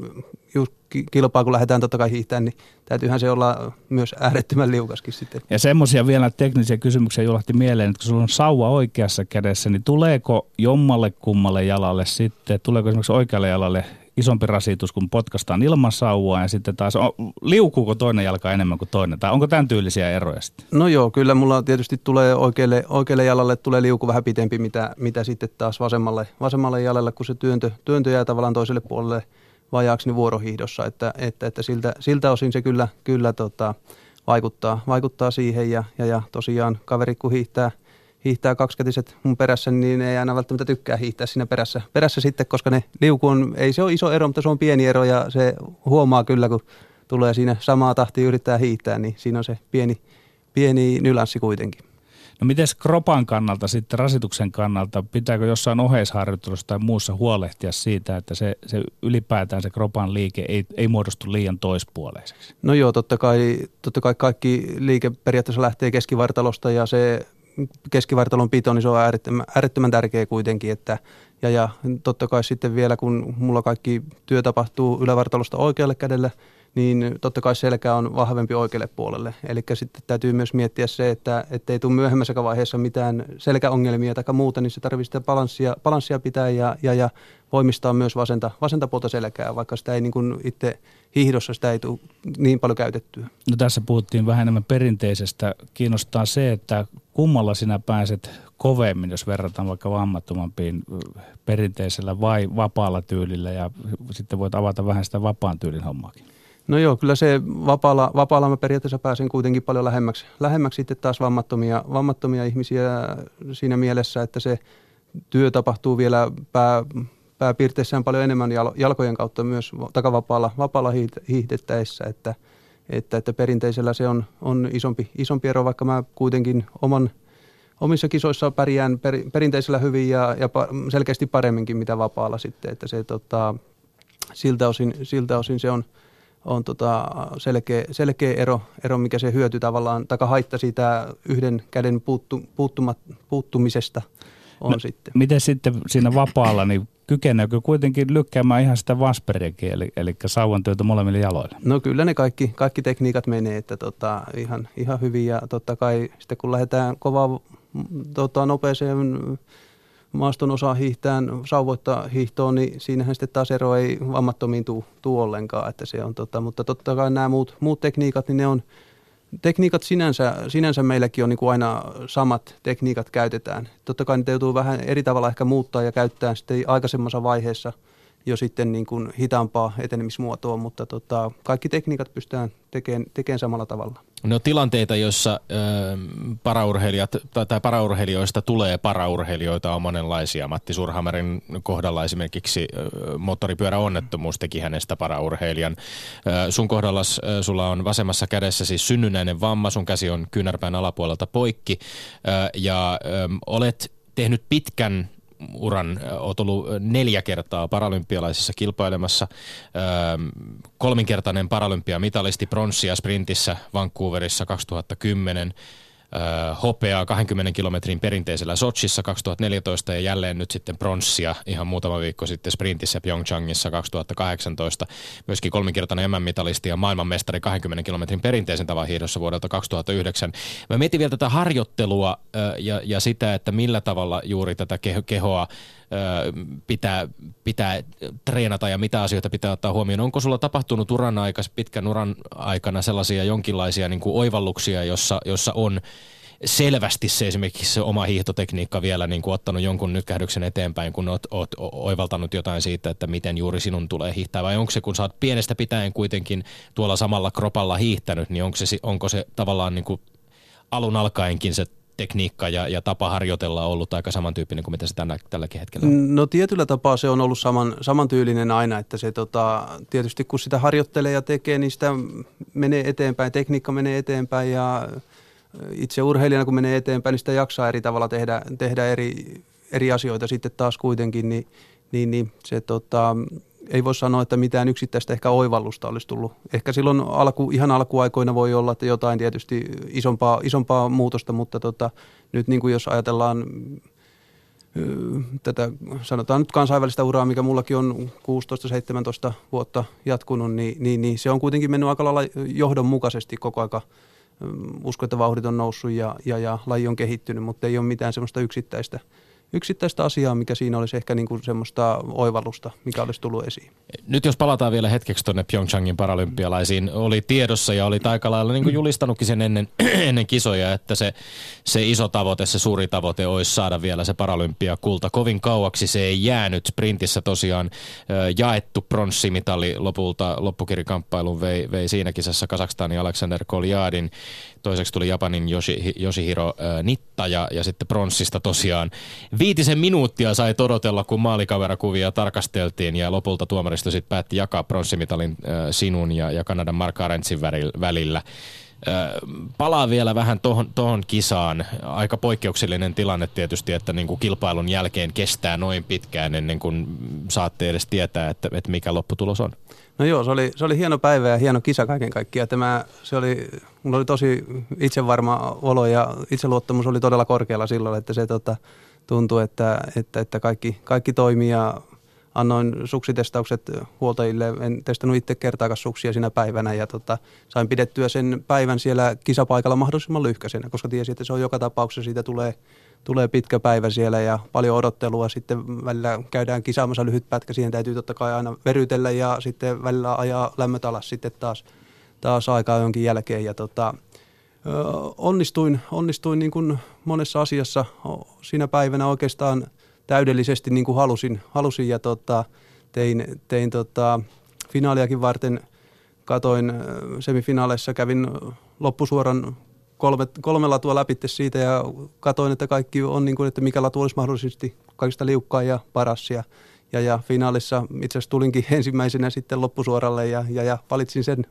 just kilpaa, kun lähdetään totta kai hiihtämään, niin täytyyhän se olla myös äärettömän liukaskin sitten. Ja semmoisia vielä teknisiä kysymyksiä julahti mieleen, että kun sulla on sauva oikeassa kädessä, niin tuleeko jommalle kummalle jalalle sitten, tuleeko esimerkiksi oikealle jalalle isompi rasitus, kun potkastaan ilman sauvaa ja sitten taas, liukuuko toinen jalka enemmän kuin toinen, tai onko tämän tyylisiä eroja sitten? No joo, kyllä mulla tietysti tulee oikealle, oikealle jalalle tulee liuku vähän pitempi, mitä, mitä sitten taas vasemmalle, vasemmalle jalalle, kun se työntö, työntö jää tavallaan toiselle puolelle vajaaksi niin vuorohiihdossa, että, että, että siltä, siltä osin se kyllä, kyllä tota, vaikuttaa, vaikuttaa siihen ja, ja, ja tosiaan kaveri kun hiihtää – hiihtää kaksikätiset mun perässä, niin ei aina välttämättä tykkää hiihtää siinä perässä, perässä sitten, koska ne liuku on, ei se ole iso ero, mutta se on pieni ero ja se huomaa kyllä, kun tulee siinä samaa tahtia yrittää hiihtää, niin siinä on se pieni, pieni nylanssi kuitenkin. No miten kropan kannalta sitten, rasituksen kannalta, pitääkö jossain oheisharjoittelussa tai muussa huolehtia siitä, että se, se ylipäätään se kropan liike ei, ei muodostu liian toispuoleiseksi? No joo, totta kai, totta kai kaikki liike periaatteessa lähtee keskivartalosta ja se keskivartalon pito, niin se on äärettömän, äärettömän tärkeä kuitenkin. Että, ja, ja totta kai sitten vielä, kun mulla kaikki työ tapahtuu ylävartalosta oikealle kädelle, niin totta kai selkä on vahvempi oikealle puolelle. Eli sitten täytyy myös miettiä se, että ei tule myöhemmässä vaiheessa mitään selkäongelmia tai muuta, niin se tarvitsee sitä balanssia, balanssia pitää ja, ja, ja voimistaa myös vasenta, vasenta puolta selkää, vaikka sitä ei niin kuin itse hiihdossa sitä ei tule niin paljon käytettyä. No tässä puhuttiin vähän enemmän perinteisestä. Kiinnostaa se, että kummalla sinä pääset kovemmin, jos verrataan vaikka vammattomampiin perinteisellä vai vapaalla tyylillä ja sitten voit avata vähän sitä vapaan tyylin hommaakin. No joo, kyllä se vapaalla, vapaalla mä periaatteessa pääsen kuitenkin paljon lähemmäksi, lähemmäksi sitten taas vammattomia, vammattomia ihmisiä siinä mielessä, että se työ tapahtuu vielä pää, pääpiirteissään paljon enemmän jalkojen kautta myös takavapaalla vapaalla hiihdettäessä, että, että, että perinteisellä se on, on isompi, isompi ero, vaikka mä kuitenkin oman, omissa kisoissa pärjään per, perinteisellä hyvin ja, ja selkeästi paremminkin mitä vapaalla sitten, että se tota, siltä, osin, siltä osin se on, on tota selkeä, selkeä ero, ero, mikä se hyöty tavallaan, taka haitta siitä yhden käden puuttu, puuttumat, puuttumisesta on no, sitten. Miten sitten siinä vapaalla, niin kykeneekö kuitenkin lykkäämään ihan sitä vasperiakin, eli, eli sauvan työtä molemmille jaloille? No kyllä ne kaikki, kaikki tekniikat menee, että tota, ihan, ihan hyvin ja totta kai sitten kun lähdetään kovaa tota, nopeeseen maaston osa hiihtään, sauvoittaa hiihtoon, niin siinähän sitten taas ero ei vammattomiin tuu, tuu ollenkaan, että se on tota, mutta totta kai nämä muut, muut tekniikat, niin ne on, tekniikat sinänsä, sinänsä meilläkin on niin kuin aina samat tekniikat käytetään. Totta kai niitä joutuu vähän eri tavalla ehkä muuttaa ja käyttää sitten aikaisemmassa vaiheessa jo sitten niin kuin hitaampaa etenemismuotoa, mutta tota, kaikki tekniikat pystytään tekemään, tekemään samalla tavalla. Ne on tilanteita, joissa ö, paraurheilijat tai, tai paraurheilijoista tulee paraurheilijoita on monenlaisia. Matti Surhamerin kohdalla esimerkiksi ö, moottoripyöräonnettomuus teki hänestä paraurheilijan. Ö, sun kohdalla sulla on vasemmassa kädessä siis synnynnäinen vamma, sun käsi on kyynärpään alapuolelta poikki ja ö, olet tehnyt pitkän uran. Olet ollut neljä kertaa paralympialaisissa kilpailemassa. Kolminkertainen paralympiamitalisti pronssia sprintissä Vancouverissa 2010 hopeaa 20 kilometrin perinteisellä Sochissa 2014 ja jälleen nyt sitten pronssia ihan muutama viikko sitten sprintissä Pyeongchangissa 2018. Myöskin kolminkertainen MM-mitalisti ja maailmanmestari 20 kilometrin perinteisen tavan hiidossa vuodelta 2009. Mä mietin vielä tätä harjoittelua ja, ja sitä, että millä tavalla juuri tätä kehoa pitää, pitää treenata ja mitä asioita pitää ottaa huomioon. Onko sulla tapahtunut uran aikana, pitkän uran aikana sellaisia jonkinlaisia niin kuin oivalluksia, jossa, jossa on selvästi se esimerkiksi se oma hiihtotekniikka vielä niin kuin ottanut jonkun nytkähdyksen eteenpäin, kun oot, oot oivaltanut jotain siitä, että miten juuri sinun tulee hiihtää, vai onko se, kun sä oot pienestä pitäen kuitenkin tuolla samalla kropalla hiihtänyt, niin onko se, onko se tavallaan niin kuin alun alkaenkin se tekniikka ja, ja tapa harjoitella on ollut aika samantyyppinen kuin mitä se tällä, tälläkin hetkellä on? No tietyllä tapaa se on ollut saman, samantyylinen aina, että se tota, tietysti kun sitä harjoittelee ja tekee, niin sitä menee eteenpäin, tekniikka menee eteenpäin ja itse urheilijana kun menee eteenpäin, niin sitä jaksaa eri tavalla tehdä, tehdä eri, eri asioita sitten taas kuitenkin, niin, niin, niin se tota, ei voi sanoa, että mitään yksittäistä ehkä oivallusta olisi tullut. Ehkä silloin alku, ihan alkuaikoina voi olla, että jotain tietysti isompaa, isompaa muutosta, mutta tota, nyt niin kuin jos ajatellaan tätä sanotaan nyt kansainvälistä uraa, mikä mullakin on 16-17 vuotta jatkunut, niin, niin, niin se on kuitenkin mennyt aika lailla johdonmukaisesti koko aika. Uskon, että vauhdit on noussut ja, ja, ja laji on kehittynyt, mutta ei ole mitään semmoista yksittäistä – yksittäistä asiaa, mikä siinä olisi ehkä niin kuin semmoista oivallusta, mikä olisi tullut esiin. Nyt jos palataan vielä hetkeksi tuonne Pyeongchangin paralympialaisiin, oli tiedossa ja oli aika lailla niin kuin julistanutkin sen ennen, [clears throat] ennen kisoja, että se, se iso tavoite, se suuri tavoite olisi saada vielä se paralympiakulta. Kovin kauaksi se ei jäänyt. Sprintissä tosiaan jaettu pronssimitali lopulta loppukirikamppailun vei, vei siinä kisassa Kazakstanin Alexander Koljadin Toiseksi tuli Japanin Yoshi, Yoshihiro äh, Nitta ja, ja sitten pronssista tosiaan viitisen minuuttia sai todotella, kun maalikaverakuvia tarkasteltiin ja lopulta tuomaristo sitten päätti jakaa pronssimitalin äh, sinun ja, ja Kanadan Mark Arentsin välillä. Palaa vielä vähän tohon, tohon kisaan. Aika poikkeuksellinen tilanne tietysti, että niin kuin kilpailun jälkeen kestää noin pitkään ennen kuin saatte edes tietää, että, että mikä lopputulos on. No joo, se oli, se oli hieno päivä ja hieno kisa kaiken kaikkiaan. Tämä, se oli, mulla oli tosi itsevarma olo ja itseluottamus oli todella korkealla silloin, että se tota, tuntui, että, että, että kaikki, kaikki toimii ja annoin suksitestaukset huoltajille. En testannut itse kertaakaan suksia siinä päivänä ja tota, sain pidettyä sen päivän siellä kisapaikalla mahdollisimman lyhkäisenä, koska tiesin, että se on joka tapauksessa, siitä tulee, tulee pitkä päivä siellä ja paljon odottelua. Sitten välillä käydään kisaamassa lyhyt pätkä, siihen täytyy totta kai aina verytellä ja sitten välillä ajaa lämmöt alas sitten taas, taas aikaa jonkin jälkeen. Ja tota, onnistuin, onnistuin niin kuin monessa asiassa siinä päivänä oikeastaan – täydellisesti niin kuin halusin, halusin ja tota, tein, tein tota, finaaliakin varten, katoin semifinaaleissa, kävin loppusuoran kolme, kolme latua läpi siitä ja katoin, että kaikki on niin kuin, että mikä latu olisi mahdollisesti kaikista liukkaa ja paras. Ja, ja, ja finaalissa itse asiassa tulinkin [laughs] ensimmäisenä sitten loppusuoralle ja, ja, ja valitsin sen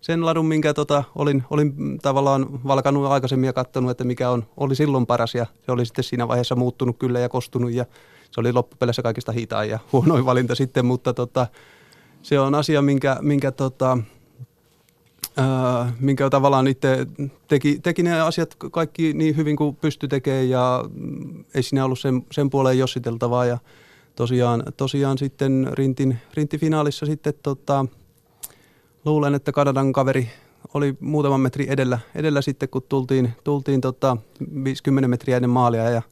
sen ladun, minkä tota, olin, olin tavallaan valkannut aikaisemmin ja katsonut, että mikä on, oli silloin paras. Ja se oli sitten siinä vaiheessa muuttunut kyllä ja kostunut ja se oli loppupeleissä kaikista hitaan ja huonoin valinta sitten, mutta tota, se on asia, minkä, minkä, tota, ää, minkä tavallaan itse teki, teki ne asiat kaikki niin hyvin kuin pysty tekemään ja ei siinä ollut sen, sen puoleen jossiteltavaa. Ja tosiaan, tosiaan sitten rintin, rinttifinaalissa sitten tota, luulen, että Kanadan kaveri oli muutaman metri edellä, edellä sitten, kun tultiin, tultiin tota 50 metriä ennen maalia ja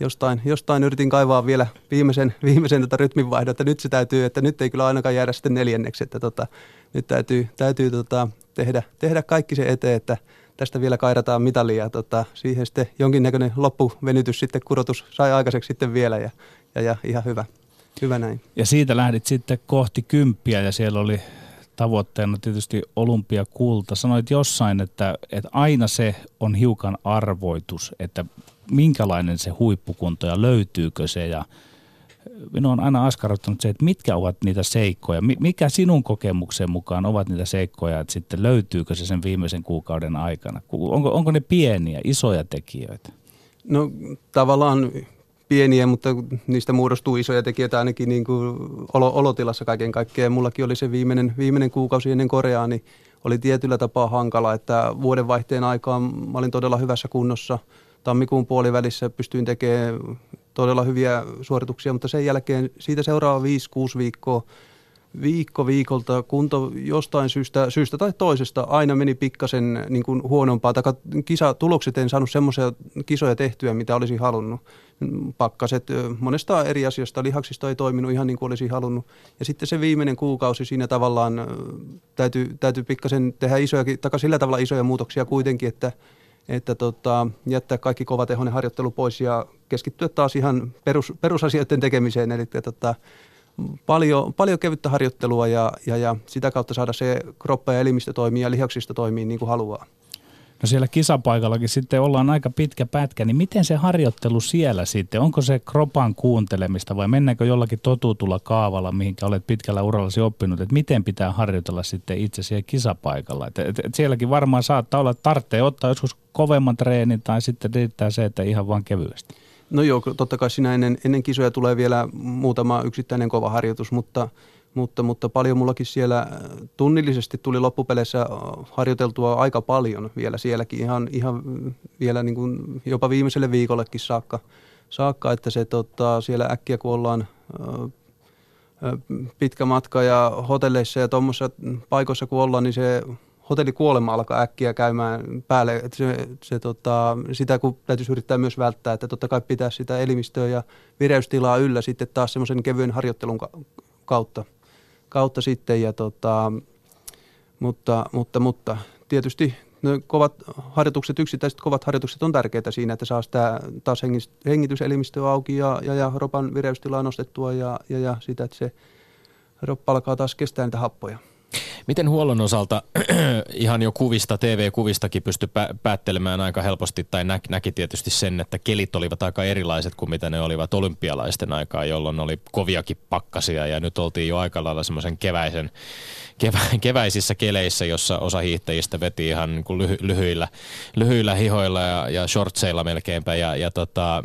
jostain, jostain yritin kaivaa vielä viimeisen, [laughs] viimeisen tota rytminvaihdon, että nyt se täytyy, että nyt ei kyllä ainakaan jäädä sitten neljänneksi, että tota, nyt täytyy, täytyy tota, tehdä, tehdä kaikki se eteen, että tästä vielä kairataan mitalia ja tota, siihen sitten jonkinnäköinen loppuvenytys sitten kurotus sai aikaiseksi sitten vielä ja, ja, ja ihan hyvä, hyvä näin. Ja siitä lähdit sitten kohti kymppiä ja siellä oli tavoitteena tietysti olympiakulta. Sanoit jossain, että, että aina se on hiukan arvoitus, että minkälainen se huippukunto ja löytyykö se ja minua on aina askarruttanut se, että mitkä ovat niitä seikkoja, mikä sinun kokemuksen mukaan ovat niitä seikkoja, että sitten löytyykö se sen viimeisen kuukauden aikana? Onko, onko ne pieniä, isoja tekijöitä? No tavallaan pieniä, mutta niistä muodostuu isoja tekijöitä ainakin niin kuin olotilassa kaiken kaikkiaan. Mullakin oli se viimeinen, viimeinen kuukausi ennen Koreaa, niin oli tietyllä tapaa hankala, että vuodenvaihteen aikaan mä olin todella hyvässä kunnossa. Tammikuun puolivälissä pystyin tekemään todella hyviä suorituksia, mutta sen jälkeen siitä seuraava 5-6 viikkoa viikko viikolta kunto jostain syystä, syystä tai toisesta aina meni pikkasen niin kuin huonompaa. Tai kisatulokset en saanut semmoisia kisoja tehtyä, mitä olisi halunnut. Pakkaset monesta eri asiasta, lihaksista ei toiminut ihan niin kuin olisi halunnut. Ja sitten se viimeinen kuukausi siinä tavallaan täytyy, täytyy pikkasen tehdä isoja, tai sillä tavalla isoja muutoksia kuitenkin, että että tota, jättää kaikki kovatehoinen harjoittelu pois ja keskittyä taas ihan perus, perusasioiden tekemiseen. Eli tota, paljon, paljon kevyttä harjoittelua ja, ja, ja sitä kautta saada se kroppa ja elimistö toimii ja lihaksista toimii niin kuin haluaa. No siellä kisapaikallakin sitten ollaan aika pitkä pätkä, niin miten se harjoittelu siellä sitten, onko se kropan kuuntelemista vai mennäänkö jollakin totutulla kaavalla, mihinkä olet pitkällä urallasi oppinut, että miten pitää harjoitella sitten itse siellä kisapaikalla. Et, et, et sielläkin varmaan saattaa olla, että tarvitsee ottaa joskus kovemman treenin tai sitten riittää se, että ihan vaan kevyesti. No joo, totta kai siinä ennen, ennen kisoja tulee vielä muutama yksittäinen kova harjoitus, mutta, mutta, mutta paljon mullakin siellä tunnillisesti tuli loppupeleissä harjoiteltua aika paljon vielä sielläkin, ihan, ihan vielä niin kuin jopa viimeiselle viikollekin saakka, saakka että se tota, siellä äkkiä kun ollaan pitkä matka ja hotelleissa ja tuommoisissa paikoissa kun ollaan, niin se hotellikuolema alkaa äkkiä käymään päälle. Että se, se, tota, sitä kun täytyisi yrittää myös välttää, että totta kai pitää sitä elimistöä ja vireystilaa yllä sitten taas semmoisen kevyen harjoittelun kautta, kautta sitten. Ja tota, mutta, mutta, mutta tietysti ne kovat harjoitukset, yksittäiset kovat harjoitukset on tärkeitä siinä, että saa sitä taas hengityselimistöä auki ja, ja, ja ropan vireystilaa nostettua ja, ja, ja sitä, että se roppa alkaa taas kestää niitä happoja. Miten huollon osalta [clears throat] ihan jo kuvista, TV-kuvistakin pysty pä- päättelemään aika helposti tai nä- näki tietysti sen, että kelit olivat aika erilaiset kuin mitä ne olivat olympialaisten aikaa, jolloin oli koviakin pakkasia ja nyt oltiin jo aika lailla semmoisen keväisen, kevä- [laughs] keväisissä keleissä, jossa osa hiihtäjistä veti ihan niin kuin lyhy- lyhyillä, lyhyillä hihoilla ja, ja shortseilla melkeinpä ja, ja tota,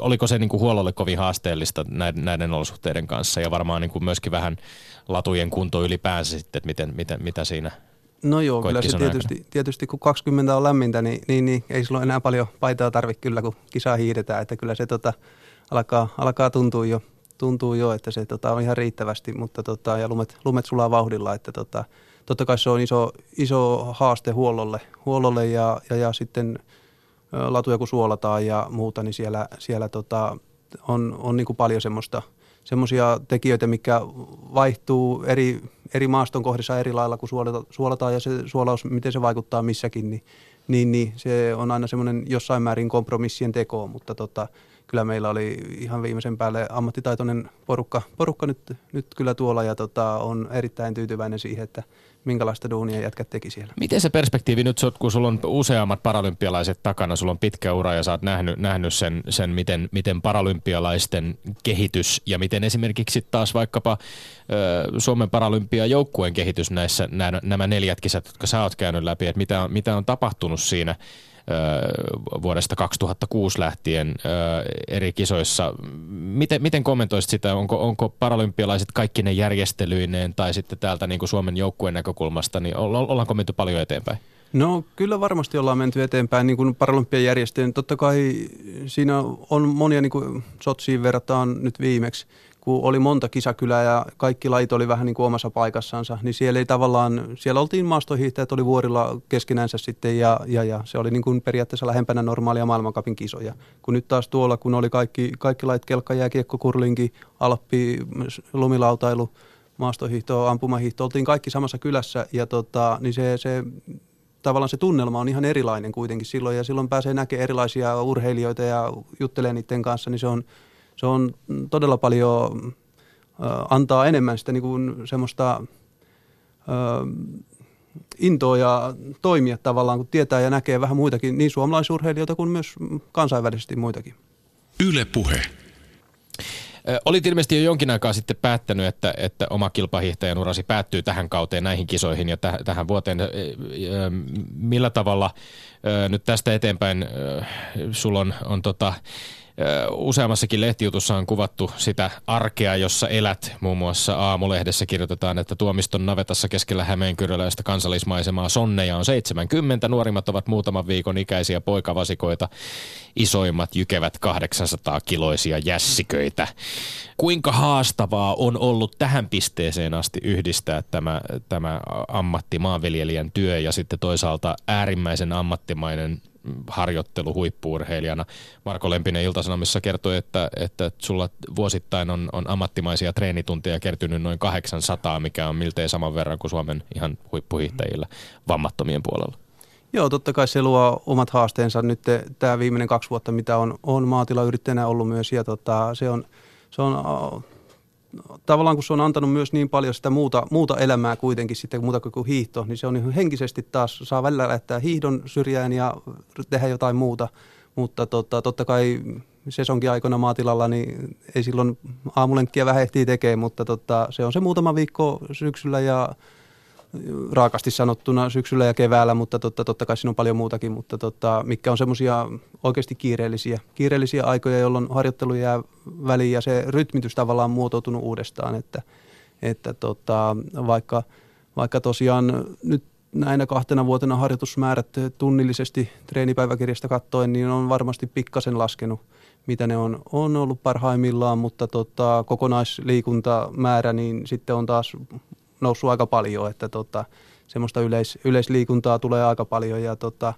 oliko se niin kuin huollolle kovin haasteellista näiden, näiden olosuhteiden kanssa ja varmaan niin kuin myöskin vähän latujen kunto ylipäänsä sitten, että miten, miten, mitä siinä No joo, kyllä se tietysti, tietysti kun 20 on lämmintä, niin, niin, niin ei sulla enää paljon paitaa tarvitse kyllä, kun kisaa hiidetään, että kyllä se tota, alkaa, alkaa tuntua jo, tuntuu jo, että se tota, on ihan riittävästi, mutta tota, ja lumet, lumet sulaa vauhdilla, että tota, totta kai se on iso, iso haaste huollolle, huollolle ja, ja, ja sitten latuja kun suolataan ja muuta, niin siellä, siellä tota, on, on niin kuin paljon semmoista – semmoisia tekijöitä, mikä vaihtuu eri, eri maaston kohdissa eri lailla, kun suolataan ja se suolaus, miten se vaikuttaa missäkin, niin, niin, niin se on aina semmoinen jossain määrin kompromissien teko, mutta tota, kyllä meillä oli ihan viimeisen päälle ammattitaitoinen porukka, porukka nyt, nyt kyllä tuolla ja tota, on erittäin tyytyväinen siihen, että minkälaista duunia jätkät teki siellä. Miten se perspektiivi nyt, kun sulla on useammat paralympialaiset takana, sulla on pitkä ura ja sä oot nähnyt, nähnyt sen, sen miten, miten paralympialaisten kehitys ja miten esimerkiksi taas vaikkapa Suomen paralympiajoukkueen kehitys näissä, nämä, neljät kisat, jotka sä oot käynyt läpi, että mitä on, mitä on tapahtunut siinä – vuodesta 2006 lähtien eri kisoissa. Miten, miten kommentoisit sitä? Onko, onko paralympialaiset kaikki ne järjestelyineen tai sitten täältä niin kuin Suomen joukkueen näkökulmasta, niin ollaanko menty paljon eteenpäin? No kyllä varmasti ollaan menty eteenpäin niin Paralympian järjestöjen. Totta kai siinä on monia, niin kuin Sotsiin verrataan nyt viimeksi, kun oli monta kisakylää ja kaikki lait oli vähän niin kuin omassa paikassansa, niin siellä ei tavallaan, siellä oltiin maastohiihtäjät, oli vuorilla keskenänsä sitten ja, ja, ja se oli niin kuin periaatteessa lähempänä normaalia maailmankapin kisoja. Kun nyt taas tuolla, kun oli kaikki, kaikki lait, kelkka, jääkiekko, kurlinki, alppi, lumilautailu, maastohiihto, ampumahiihto, oltiin kaikki samassa kylässä ja tota, niin se, se tavallaan se tunnelma on ihan erilainen kuitenkin silloin ja silloin pääsee näkemään erilaisia urheilijoita ja juttelee niiden kanssa, niin se on, se on todella paljon antaa enemmän sitä niin kuin semmoista intoa ja toimia tavallaan, kun tietää ja näkee vähän muitakin, niin suomalaisurheilijoita kuin myös kansainvälisesti muitakin. Yle Puhe. Olit ilmeisesti jo jonkin aikaa sitten päättänyt, että, että oma kilpahiihtäjän urasi päättyy tähän kauteen, näihin kisoihin ja täh, tähän vuoteen. Millä tavalla nyt tästä eteenpäin sulla on, on tota, Useammassakin lehtijutussa on kuvattu sitä arkea, jossa elät. Muun muassa aamulehdessä kirjoitetaan, että tuomiston navetassa keskellä Hämeenkyröläistä kansallismaisemaa sonneja on 70. Nuorimmat ovat muutaman viikon ikäisiä poikavasikoita. Isoimmat jykevät 800 kiloisia jässiköitä. Kuinka haastavaa on ollut tähän pisteeseen asti yhdistää tämä, tämä ammatti maanviljelijän työ ja sitten toisaalta äärimmäisen ammattimainen harjoittelu huippuurheilijana. Marko Lempinen Iltasanomissa kertoi, että, että sulla vuosittain on, on ammattimaisia treenitunteja kertynyt noin 800, mikä on miltei saman verran kuin Suomen ihan huippuhiihtäjillä vammattomien puolella. Joo, totta kai se luo omat haasteensa nyt tämä viimeinen kaksi vuotta, mitä on, on maatilayrittäjänä ollut myös. Ja tota, se on, se on tavallaan kun se on antanut myös niin paljon sitä muuta, muuta elämää kuitenkin sitten muuta kuin hiihto, niin se on ihan henkisesti taas, saa välillä lähteä hiihdon syrjään ja tehdä jotain muuta, mutta tota, totta kai sesonkin aikana maatilalla, niin ei silloin aamulenkkiä vähän ehtii tekemään, mutta tota, se on se muutama viikko syksyllä ja raakasti sanottuna syksyllä ja keväällä, mutta totta, totta kai siinä on paljon muutakin, mutta totta, mikä on semmoisia oikeasti kiireellisiä, kiireellisiä aikoja, jolloin harjoittelu jää väliin ja se rytmitys tavallaan on muotoutunut uudestaan, että, että tota, vaikka, vaikka tosiaan nyt näinä kahtena vuotena harjoitusmäärät tunnillisesti treenipäiväkirjasta katsoen, niin on varmasti pikkasen laskenut, mitä ne on, on ollut parhaimmillaan, mutta tota, kokonaisliikuntamäärä niin sitten on taas noussut aika paljon, että tota, semmoista yleis, yleisliikuntaa tulee aika paljon ja tota,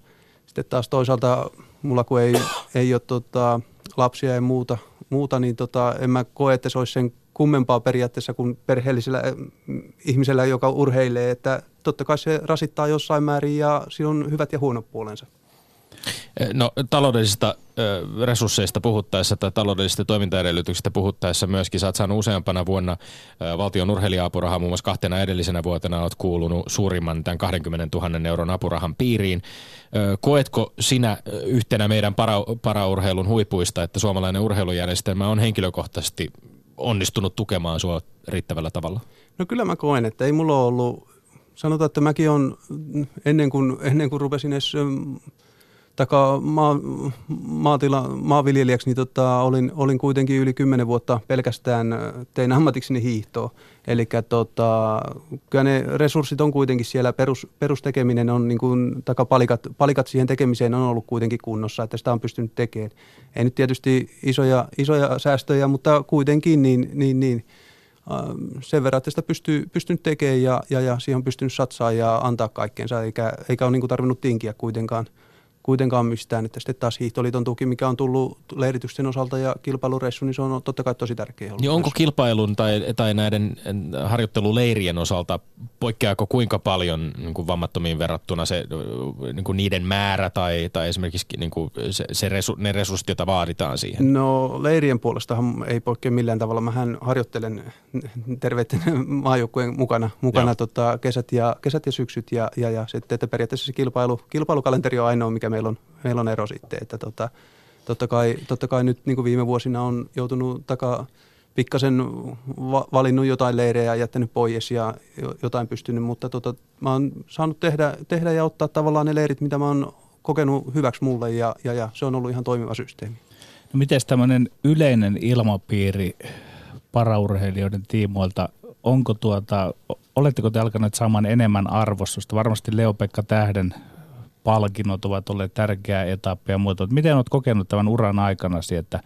sitten taas toisaalta mulla kun ei, ei ole tota, lapsia ja muuta, muuta niin tota, en mä koe, että se olisi sen kummempaa periaatteessa kuin perheellisellä eh, ihmisellä, joka urheilee, että totta kai se rasittaa jossain määrin ja siinä on hyvät ja huonot puolensa. Eh, no taloudellisista ö, resursseista puhuttaessa tai taloudellisista toimintaedellytyksistä puhuttaessa myöskin sä oot saanut useampana vuonna ö, valtion urheilija-apurahaa, muun muassa kahtena edellisenä vuotena oot kuulunut suurimman tämän 20 000 euron apurahan piiriin. Koetko sinä yhtenä meidän para, paraurheilun huipuista, että suomalainen urheilujärjestelmä on henkilökohtaisesti onnistunut tukemaan sua riittävällä tavalla? No kyllä mä koen, että ei mulla ollut, sanotaan, että mäkin on ennen kuin, ennen kuin rupesin edes taka maa, maatila, maanviljelijäksi, niin tota, olin, olin kuitenkin yli kymmenen vuotta pelkästään tein ammatikseni hiihtoa. Eli tota, kyllä ne resurssit on kuitenkin siellä, perus, perustekeminen on niin kuin, taka palikat, palikat siihen tekemiseen on ollut kuitenkin kunnossa, että sitä on pystynyt tekemään. Ei nyt tietysti isoja, isoja säästöjä, mutta kuitenkin niin, niin, niin sen verran, että sitä pystyy, pystynyt tekemään ja, ja, ja siihen on pystynyt satsaa ja antaa kaikkeensa, eikä, eikä ole niin kuin tarvinnut tinkiä kuitenkaan – kuitenkaan mistään. Että sitten taas hiihtoliiton tuki, mikä on tullut leiritysten osalta ja kilpailureissu, niin se on totta kai tosi tärkeä ollut. Niin onko kilpailun tai, tai näiden harjoitteluleirien osalta, poikkeako kuinka paljon niin kuin vammattomiin verrattuna se, niin kuin niiden määrä tai, tai esimerkiksi niin kuin se, se resu, ne resurssit, joita vaaditaan siihen? No leirien puolestahan ei poikkea millään tavalla. Mähän harjoittelen terveiden [laughs] maajoukkueen mukana, mukana tota, kesät, ja, kesät ja syksyt ja, ja, ja sitten, että periaatteessa se kilpailu, kilpailukalenteri on ainoa, mikä meillä on, meillä on ero sitten. Että tota, totta, kai, totta kai nyt niin kuin viime vuosina on joutunut takaa pikkasen va- valinnut jotain leirejä ja jättänyt pois ja jotain pystynyt, mutta tota, mä oon saanut tehdä, tehdä ja ottaa tavallaan ne leirit, mitä mä oon kokenut hyväksi mulle ja, ja, ja se on ollut ihan toimiva systeemi. No miten tämmöinen yleinen ilmapiiri paraurheilijoiden tiimoilta, onko tuota, oletteko te alkaneet saamaan enemmän arvostusta? Varmasti Leo-Pekka Tähden palkinnot ovat olleet tärkeä etappi ja muuta. Miten olet kokenut tämän uran aikana, että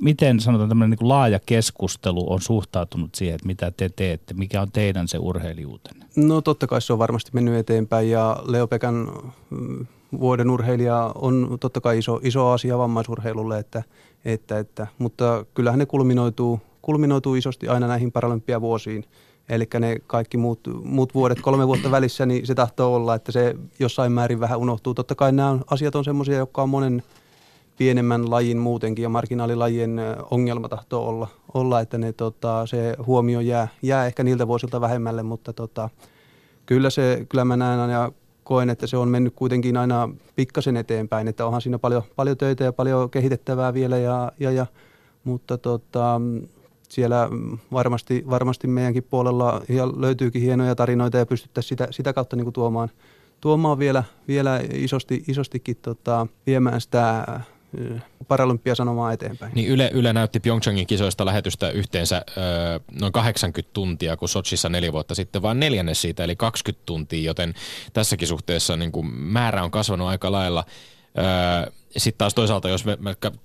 miten sanotaan tämmöinen niin laaja keskustelu on suhtautunut siihen, että mitä te teette, mikä on teidän se urheilijuutenne? No totta kai se on varmasti mennyt eteenpäin ja Leo Pekan mm, vuoden urheilija on totta kai iso, iso asia vammaisurheilulle, että, että, että, mutta kyllähän ne kulminoituu, kulminoituu isosti aina näihin paralympiavuosiin – Eli ne kaikki muut, muut vuodet, kolme vuotta välissä, niin se tahtoo olla, että se jossain määrin vähän unohtuu. Totta kai nämä asiat on semmoisia, jotka on monen pienemmän lajin muutenkin ja marginaalilajien ongelma tahtoo olla, olla että ne, tota, se huomio jää, jää ehkä niiltä vuosilta vähemmälle, mutta tota, kyllä, se, kyllä mä näen aina koen, että se on mennyt kuitenkin aina pikkasen eteenpäin, että onhan siinä paljon, paljon töitä ja paljon kehitettävää vielä, ja, ja, ja, mutta tota, siellä varmasti, varmasti meidänkin puolella ja löytyykin hienoja tarinoita ja pystyttäisiin sitä, sitä kautta niin kuin tuomaan, tuomaan vielä, vielä isosti, isostikin tota, viemään sitä Paralympiasanomaa eteenpäin. Niin Yle, Yle näytti Pyeongchangin kisoista lähetystä yhteensä ö, noin 80 tuntia, kun Sochissa neljä vuotta sitten vain neljännes siitä, eli 20 tuntia, joten tässäkin suhteessa niin kuin määrä on kasvanut aika lailla. Sitten taas toisaalta, jos mä,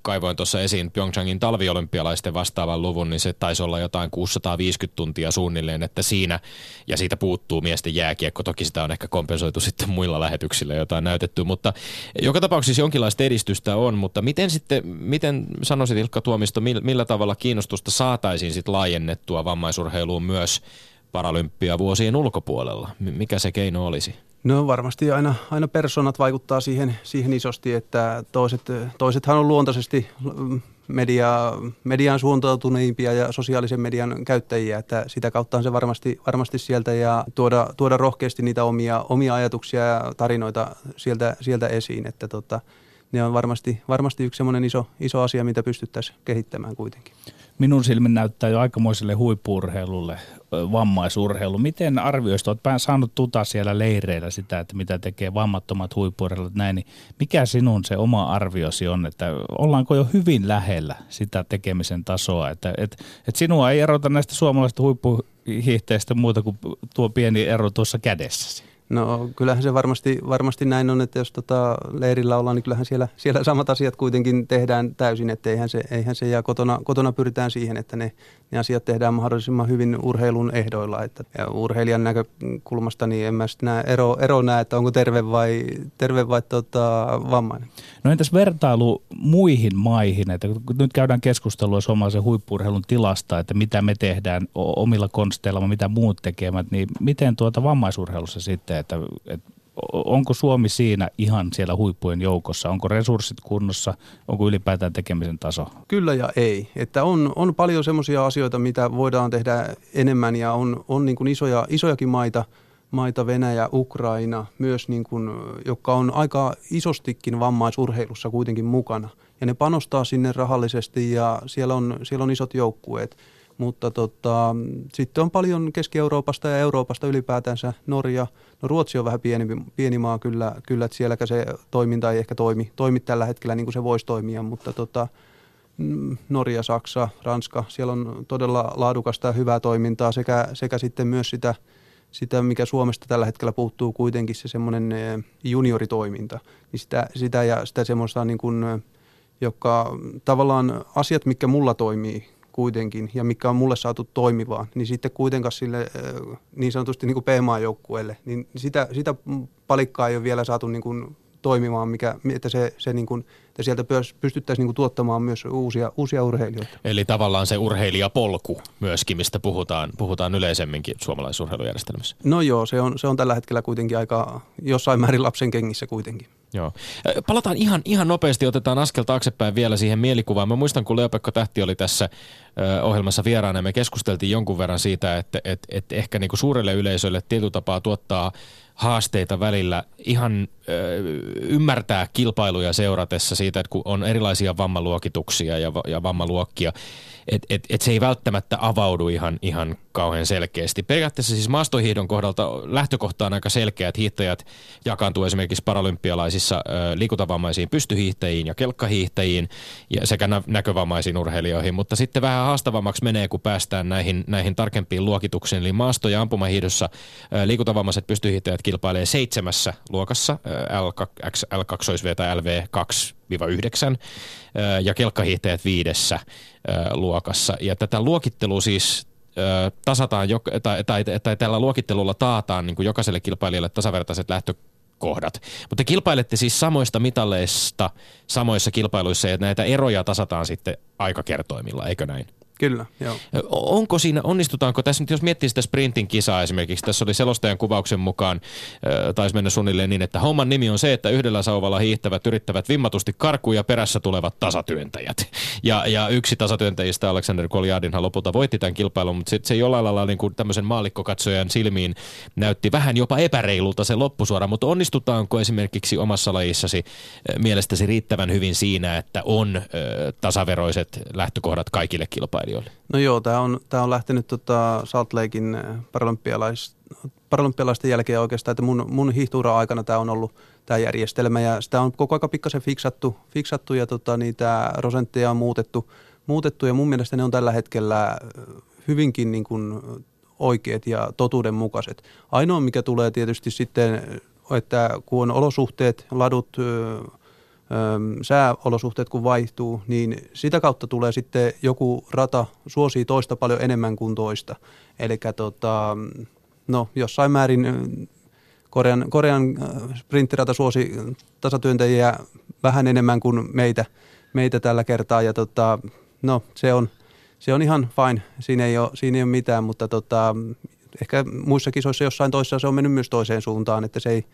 kaivoin tuossa esiin Pyeongchangin talviolympialaisten vastaavan luvun, niin se taisi olla jotain 650 tuntia suunnilleen, että siinä, ja siitä puuttuu miesten jääkiekko, toki sitä on ehkä kompensoitu [laughs] sitten muilla lähetyksillä, joita on näytetty, mutta joka tapauksessa jonkinlaista edistystä on, mutta miten sitten, miten sanoisit Ilkka Tuomisto, millä, millä tavalla kiinnostusta saataisiin sitten laajennettua vammaisurheiluun myös paralympia vuosien ulkopuolella? Mikä se keino olisi? No varmasti aina, aina persoonat vaikuttaa siihen, siihen isosti, että toiset, toisethan on luontaisesti media, median suuntautuneimpia ja sosiaalisen median käyttäjiä, että sitä kautta on se varmasti, varmasti sieltä ja tuoda, tuoda rohkeasti niitä omia, omia ajatuksia ja tarinoita sieltä, sieltä esiin, että tota, ne on varmasti, varmasti yksi semmoinen iso, iso asia, mitä pystyttäisiin kehittämään kuitenkin minun silmin näyttää jo aikamoiselle huippurheilulle, vammaisurheilu. Miten arvioisit, olet saanut tuta siellä leireillä sitä, että mitä tekee vammattomat huippurheilut näin, niin mikä sinun se oma arviosi on, että ollaanko jo hyvin lähellä sitä tekemisen tasoa, että et, et sinua ei erota näistä suomalaisista huippuhiihteistä muuta kuin tuo pieni ero tuossa kädessäsi? No kyllähän se varmasti, varmasti näin on, että jos tota leirillä ollaan, niin kyllähän siellä, siellä samat asiat kuitenkin tehdään täysin, että eihän se, eihän se ja kotona, kotona pyritään siihen, että ne, ne asiat tehdään mahdollisimman hyvin urheilun ehdoilla. Että, ja urheilijan näkökulmasta niin en mä näe ero, ero näe, että onko terve vai, terve vai tota, vammainen. No entäs vertailu muihin maihin, että nyt käydään keskustelua suomalaisen huippurheilun tilasta, että mitä me tehdään omilla konsteilla, mitä muut tekevät, niin miten tuota vammaisurheilussa sitten, että, että onko Suomi siinä ihan siellä huippujen joukossa? Onko resurssit kunnossa? Onko ylipäätään tekemisen taso? Kyllä ja ei. Että on, on paljon semmoisia asioita, mitä voidaan tehdä enemmän ja on, on niin kuin isoja, isojakin maita – maita, Venäjä, Ukraina, myös niin kuin, jotka on aika isostikin vammaisurheilussa kuitenkin mukana. Ja ne panostaa sinne rahallisesti ja siellä on, siellä on isot joukkueet. Mutta tota, sitten on paljon Keski-Euroopasta ja Euroopasta ylipäätänsä Norja. No Ruotsi on vähän pieni, pieni maa kyllä, kyllä että sielläkä se toiminta ei ehkä toimi, toimi tällä hetkellä niin kuin se voisi toimia, mutta tota, mm, Norja, Saksa, Ranska, siellä on todella laadukasta ja hyvää toimintaa sekä, sekä sitten myös sitä – sitä, mikä Suomesta tällä hetkellä puuttuu kuitenkin se semmoinen eh, junioritoiminta, niin sitä, sitä ja sitä semmoista niin kuin, joka tavallaan asiat, mikä mulla toimii kuitenkin ja mikä on mulle saatu toimivaan, niin sitten kuitenkaan sille niin sanotusti niin kuin PMA-joukkueelle, niin sitä, sitä palikkaa ei ole vielä saatu niin kuin toimimaan, mikä, että, se, se niin kuin, että sieltä pystyttäisiin niin kuin tuottamaan myös uusia, uusia urheilijoita. Eli tavallaan se urheilijapolku myöskin, mistä puhutaan, puhutaan yleisemminkin suomalaisessa urheilujärjestelmässä. No joo, se on, se on tällä hetkellä kuitenkin aika jossain määrin lapsen kengissä kuitenkin. Joo. Palataan ihan, ihan nopeasti, otetaan askel taaksepäin vielä siihen mielikuvaan. Mä muistan, kun Leopekko Tähti oli tässä ohjelmassa vieraana, me keskusteltiin jonkun verran siitä, että, että, että ehkä niin kuin suurelle yleisölle tietyllä tapaa tuottaa haasteita välillä ihan ö, ymmärtää kilpailuja seuratessa siitä, että kun on erilaisia vammaluokituksia ja, ja vammaluokkia, että et, et se ei välttämättä avaudu ihan, ihan kauhean selkeästi. Periaatteessa siis maastohiihdon kohdalta lähtökohta on aika selkeä, että hiihtäjät jakaantuu esimerkiksi paralympialaisissa ö, liikuntavammaisiin pystyhiihtäjiin ja kelkkahiihtäjiin ja sekä nä- näkövammaisiin urheilijoihin, mutta sitten vähän haastavammaksi menee, kun päästään näihin, näihin tarkempiin luokituksiin. Eli maasto- ja ampumahiihdossa ö, liikuntavammaiset pystyhiihtäjät kilpailee seitsemässä luokassa, L2, L2V tai LV2-9 ja kelkkahiihtäjät viidessä luokassa. Ja tätä luokittelua siis tasataan, tai, tai, tai tällä luokittelulla taataan niin kuin jokaiselle kilpailijalle tasavertaiset lähtökohdat. Mutta kilpailette siis samoista mitalleista samoissa kilpailuissa ja näitä eroja tasataan sitten aikakertoimilla, eikö näin? Kyllä, joo. Onko siinä, onnistutaanko tässä nyt, jos miettii sitä sprintin kisaa esimerkiksi, tässä oli selostajan kuvauksen mukaan, taisi mennä suunnilleen niin, että homman nimi on se, että yhdellä sauvalla hiihtävät yrittävät vimmatusti karkuun ja perässä tulevat tasatyöntäjät. Ja, ja yksi tasatyöntäjistä, Alexander Koljadinhan lopulta voitti tämän kilpailun, mutta se, se jollain lailla niin kuin tämmöisen maalikkokatsojan silmiin näytti vähän jopa epäreilulta se loppusuora, mutta onnistutaanko esimerkiksi omassa lajissasi mielestäsi riittävän hyvin siinä, että on tasaveroiset lähtökohdat kaikille kilpailijoille? Kilpailijoille? No joo, tämä on, tää on lähtenyt tota Salt Lakein eh, paralympialais, paralympialaisten jälkeen oikeastaan, että mun, mun hiihtuura aikana tämä on ollut tämä järjestelmä ja sitä on koko aika pikkasen fiksattu, fiksattu ja tota, niitä prosentteja on muutettu, muutettu ja mun mielestä ne on tällä hetkellä eh, hyvinkin niin kuin oikeat ja totuudenmukaiset. Ainoa mikä tulee tietysti sitten, että kun on olosuhteet, ladut, sääolosuhteet kun vaihtuu, niin sitä kautta tulee sitten joku rata suosii toista paljon enemmän kuin toista. Eli tota, no, jossain määrin Korean, Korean sprinttirata suosi tasatyöntäjiä vähän enemmän kuin meitä, meitä tällä kertaa. Ja tota, no, se on, se on ihan fine, siinä ei ole, siinä ei ole mitään, mutta tota, ehkä muissa kisoissa jossain toisessa se on mennyt myös toiseen suuntaan, että se ei,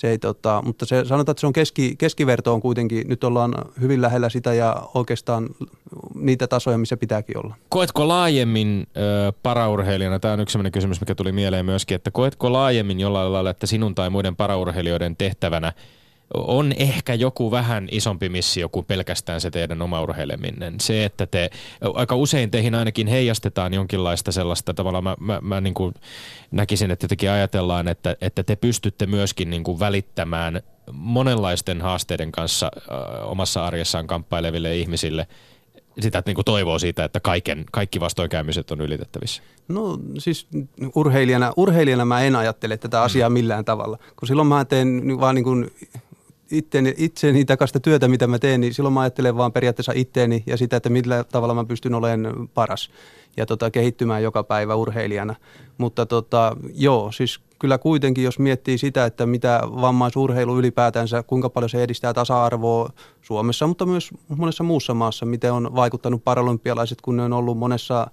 se ei tota, mutta se, sanotaan, että se on keski, keskiverto on kuitenkin, nyt ollaan hyvin lähellä sitä ja oikeastaan niitä tasoja, missä pitääkin olla. Koetko laajemmin ö, paraurheilijana, tämä on yksi sellainen kysymys, mikä tuli mieleen myöskin, että koetko laajemmin jollain lailla, että sinun tai muiden paraurheilijoiden tehtävänä – on ehkä joku vähän isompi missio kuin pelkästään se teidän oma urheileminen. Se, että te, aika usein teihin ainakin heijastetaan jonkinlaista sellaista, tavalla mä, mä, mä niin kuin näkisin, että jotenkin ajatellaan, että, että te pystytte myöskin niin kuin välittämään monenlaisten haasteiden kanssa äh, omassa arjessaan kamppaileville ihmisille sitä että niin toivoo siitä, että kaiken, kaikki vastoinkäymiset on ylitettävissä? No siis urheilijana, urheilijana mä en ajattele tätä asiaa millään tavalla, kun silloin mä teen vaan niin kuin itteeni, itseeni takasta työtä, mitä mä teen, niin silloin mä ajattelen vaan periaatteessa itteeni ja sitä, että millä tavalla mä pystyn olemaan paras ja tota, kehittymään joka päivä urheilijana. Mutta tota, joo, siis kyllä kuitenkin, jos miettii sitä, että mitä vammaisurheilu ylipäätänsä, kuinka paljon se edistää tasa-arvoa Suomessa, mutta myös monessa muussa maassa, miten on vaikuttanut paralympialaiset, kun ne on ollut monessa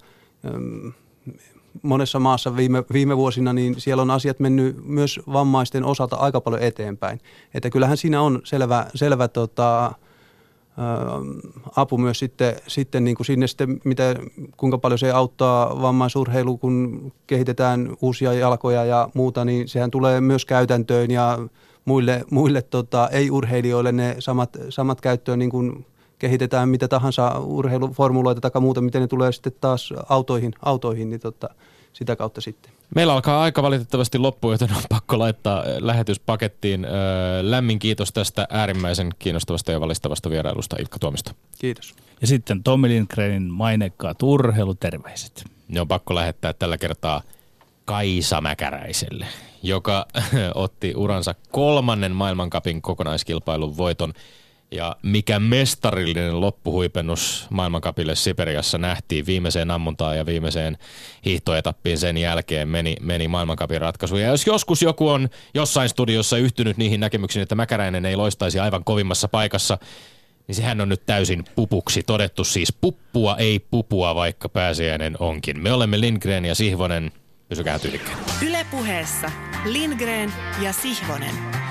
monessa maassa viime, viime vuosina, niin siellä on asiat mennyt myös vammaisten osalta aika paljon eteenpäin. Että kyllähän siinä on selvä, selvä tota, apu myös sitten, sitten niin kuin sinne sitten, mitä, kuinka paljon se auttaa vammaisurheilu, kun kehitetään uusia jalkoja ja muuta, niin sehän tulee myös käytäntöön ja muille, muille tota, ei-urheilijoille ne samat, samat käyttöön niin kuin kehitetään mitä tahansa urheiluformuloita tai muuta, miten ne tulee sitten taas autoihin, autoihin niin tota, sitä kautta sitten. Meillä alkaa aika valitettavasti loppu, joten on pakko laittaa äh, lähetyspakettiin. Äh, lämmin kiitos tästä äärimmäisen kiinnostavasta ja valistavasta vierailusta Ilkka Tuomista. Kiitos. Ja sitten Tommi Lindgrenin mainekkaat urheiluterveiset. Ne on pakko lähettää tällä kertaa Kaisa Mäkäräiselle, joka [laughs] otti uransa kolmannen maailmankapin kokonaiskilpailun voiton – ja mikä mestarillinen loppuhuipennus maailmankapille Siperiassa nähtiin viimeiseen ammuntaan ja viimeiseen hiihtoetappiin sen jälkeen meni, meni maailmankapin ratkaisu. Ja jos joskus joku on jossain studiossa yhtynyt niihin näkemyksiin, että Mäkäräinen ei loistaisi aivan kovimmassa paikassa, niin sehän on nyt täysin pupuksi todettu. Siis puppua ei pupua, vaikka pääsiäinen onkin. Me olemme Lindgren ja Sihvonen. Pysykää tyylikkäin. Ylepuheessa Lindgren ja Sihvonen.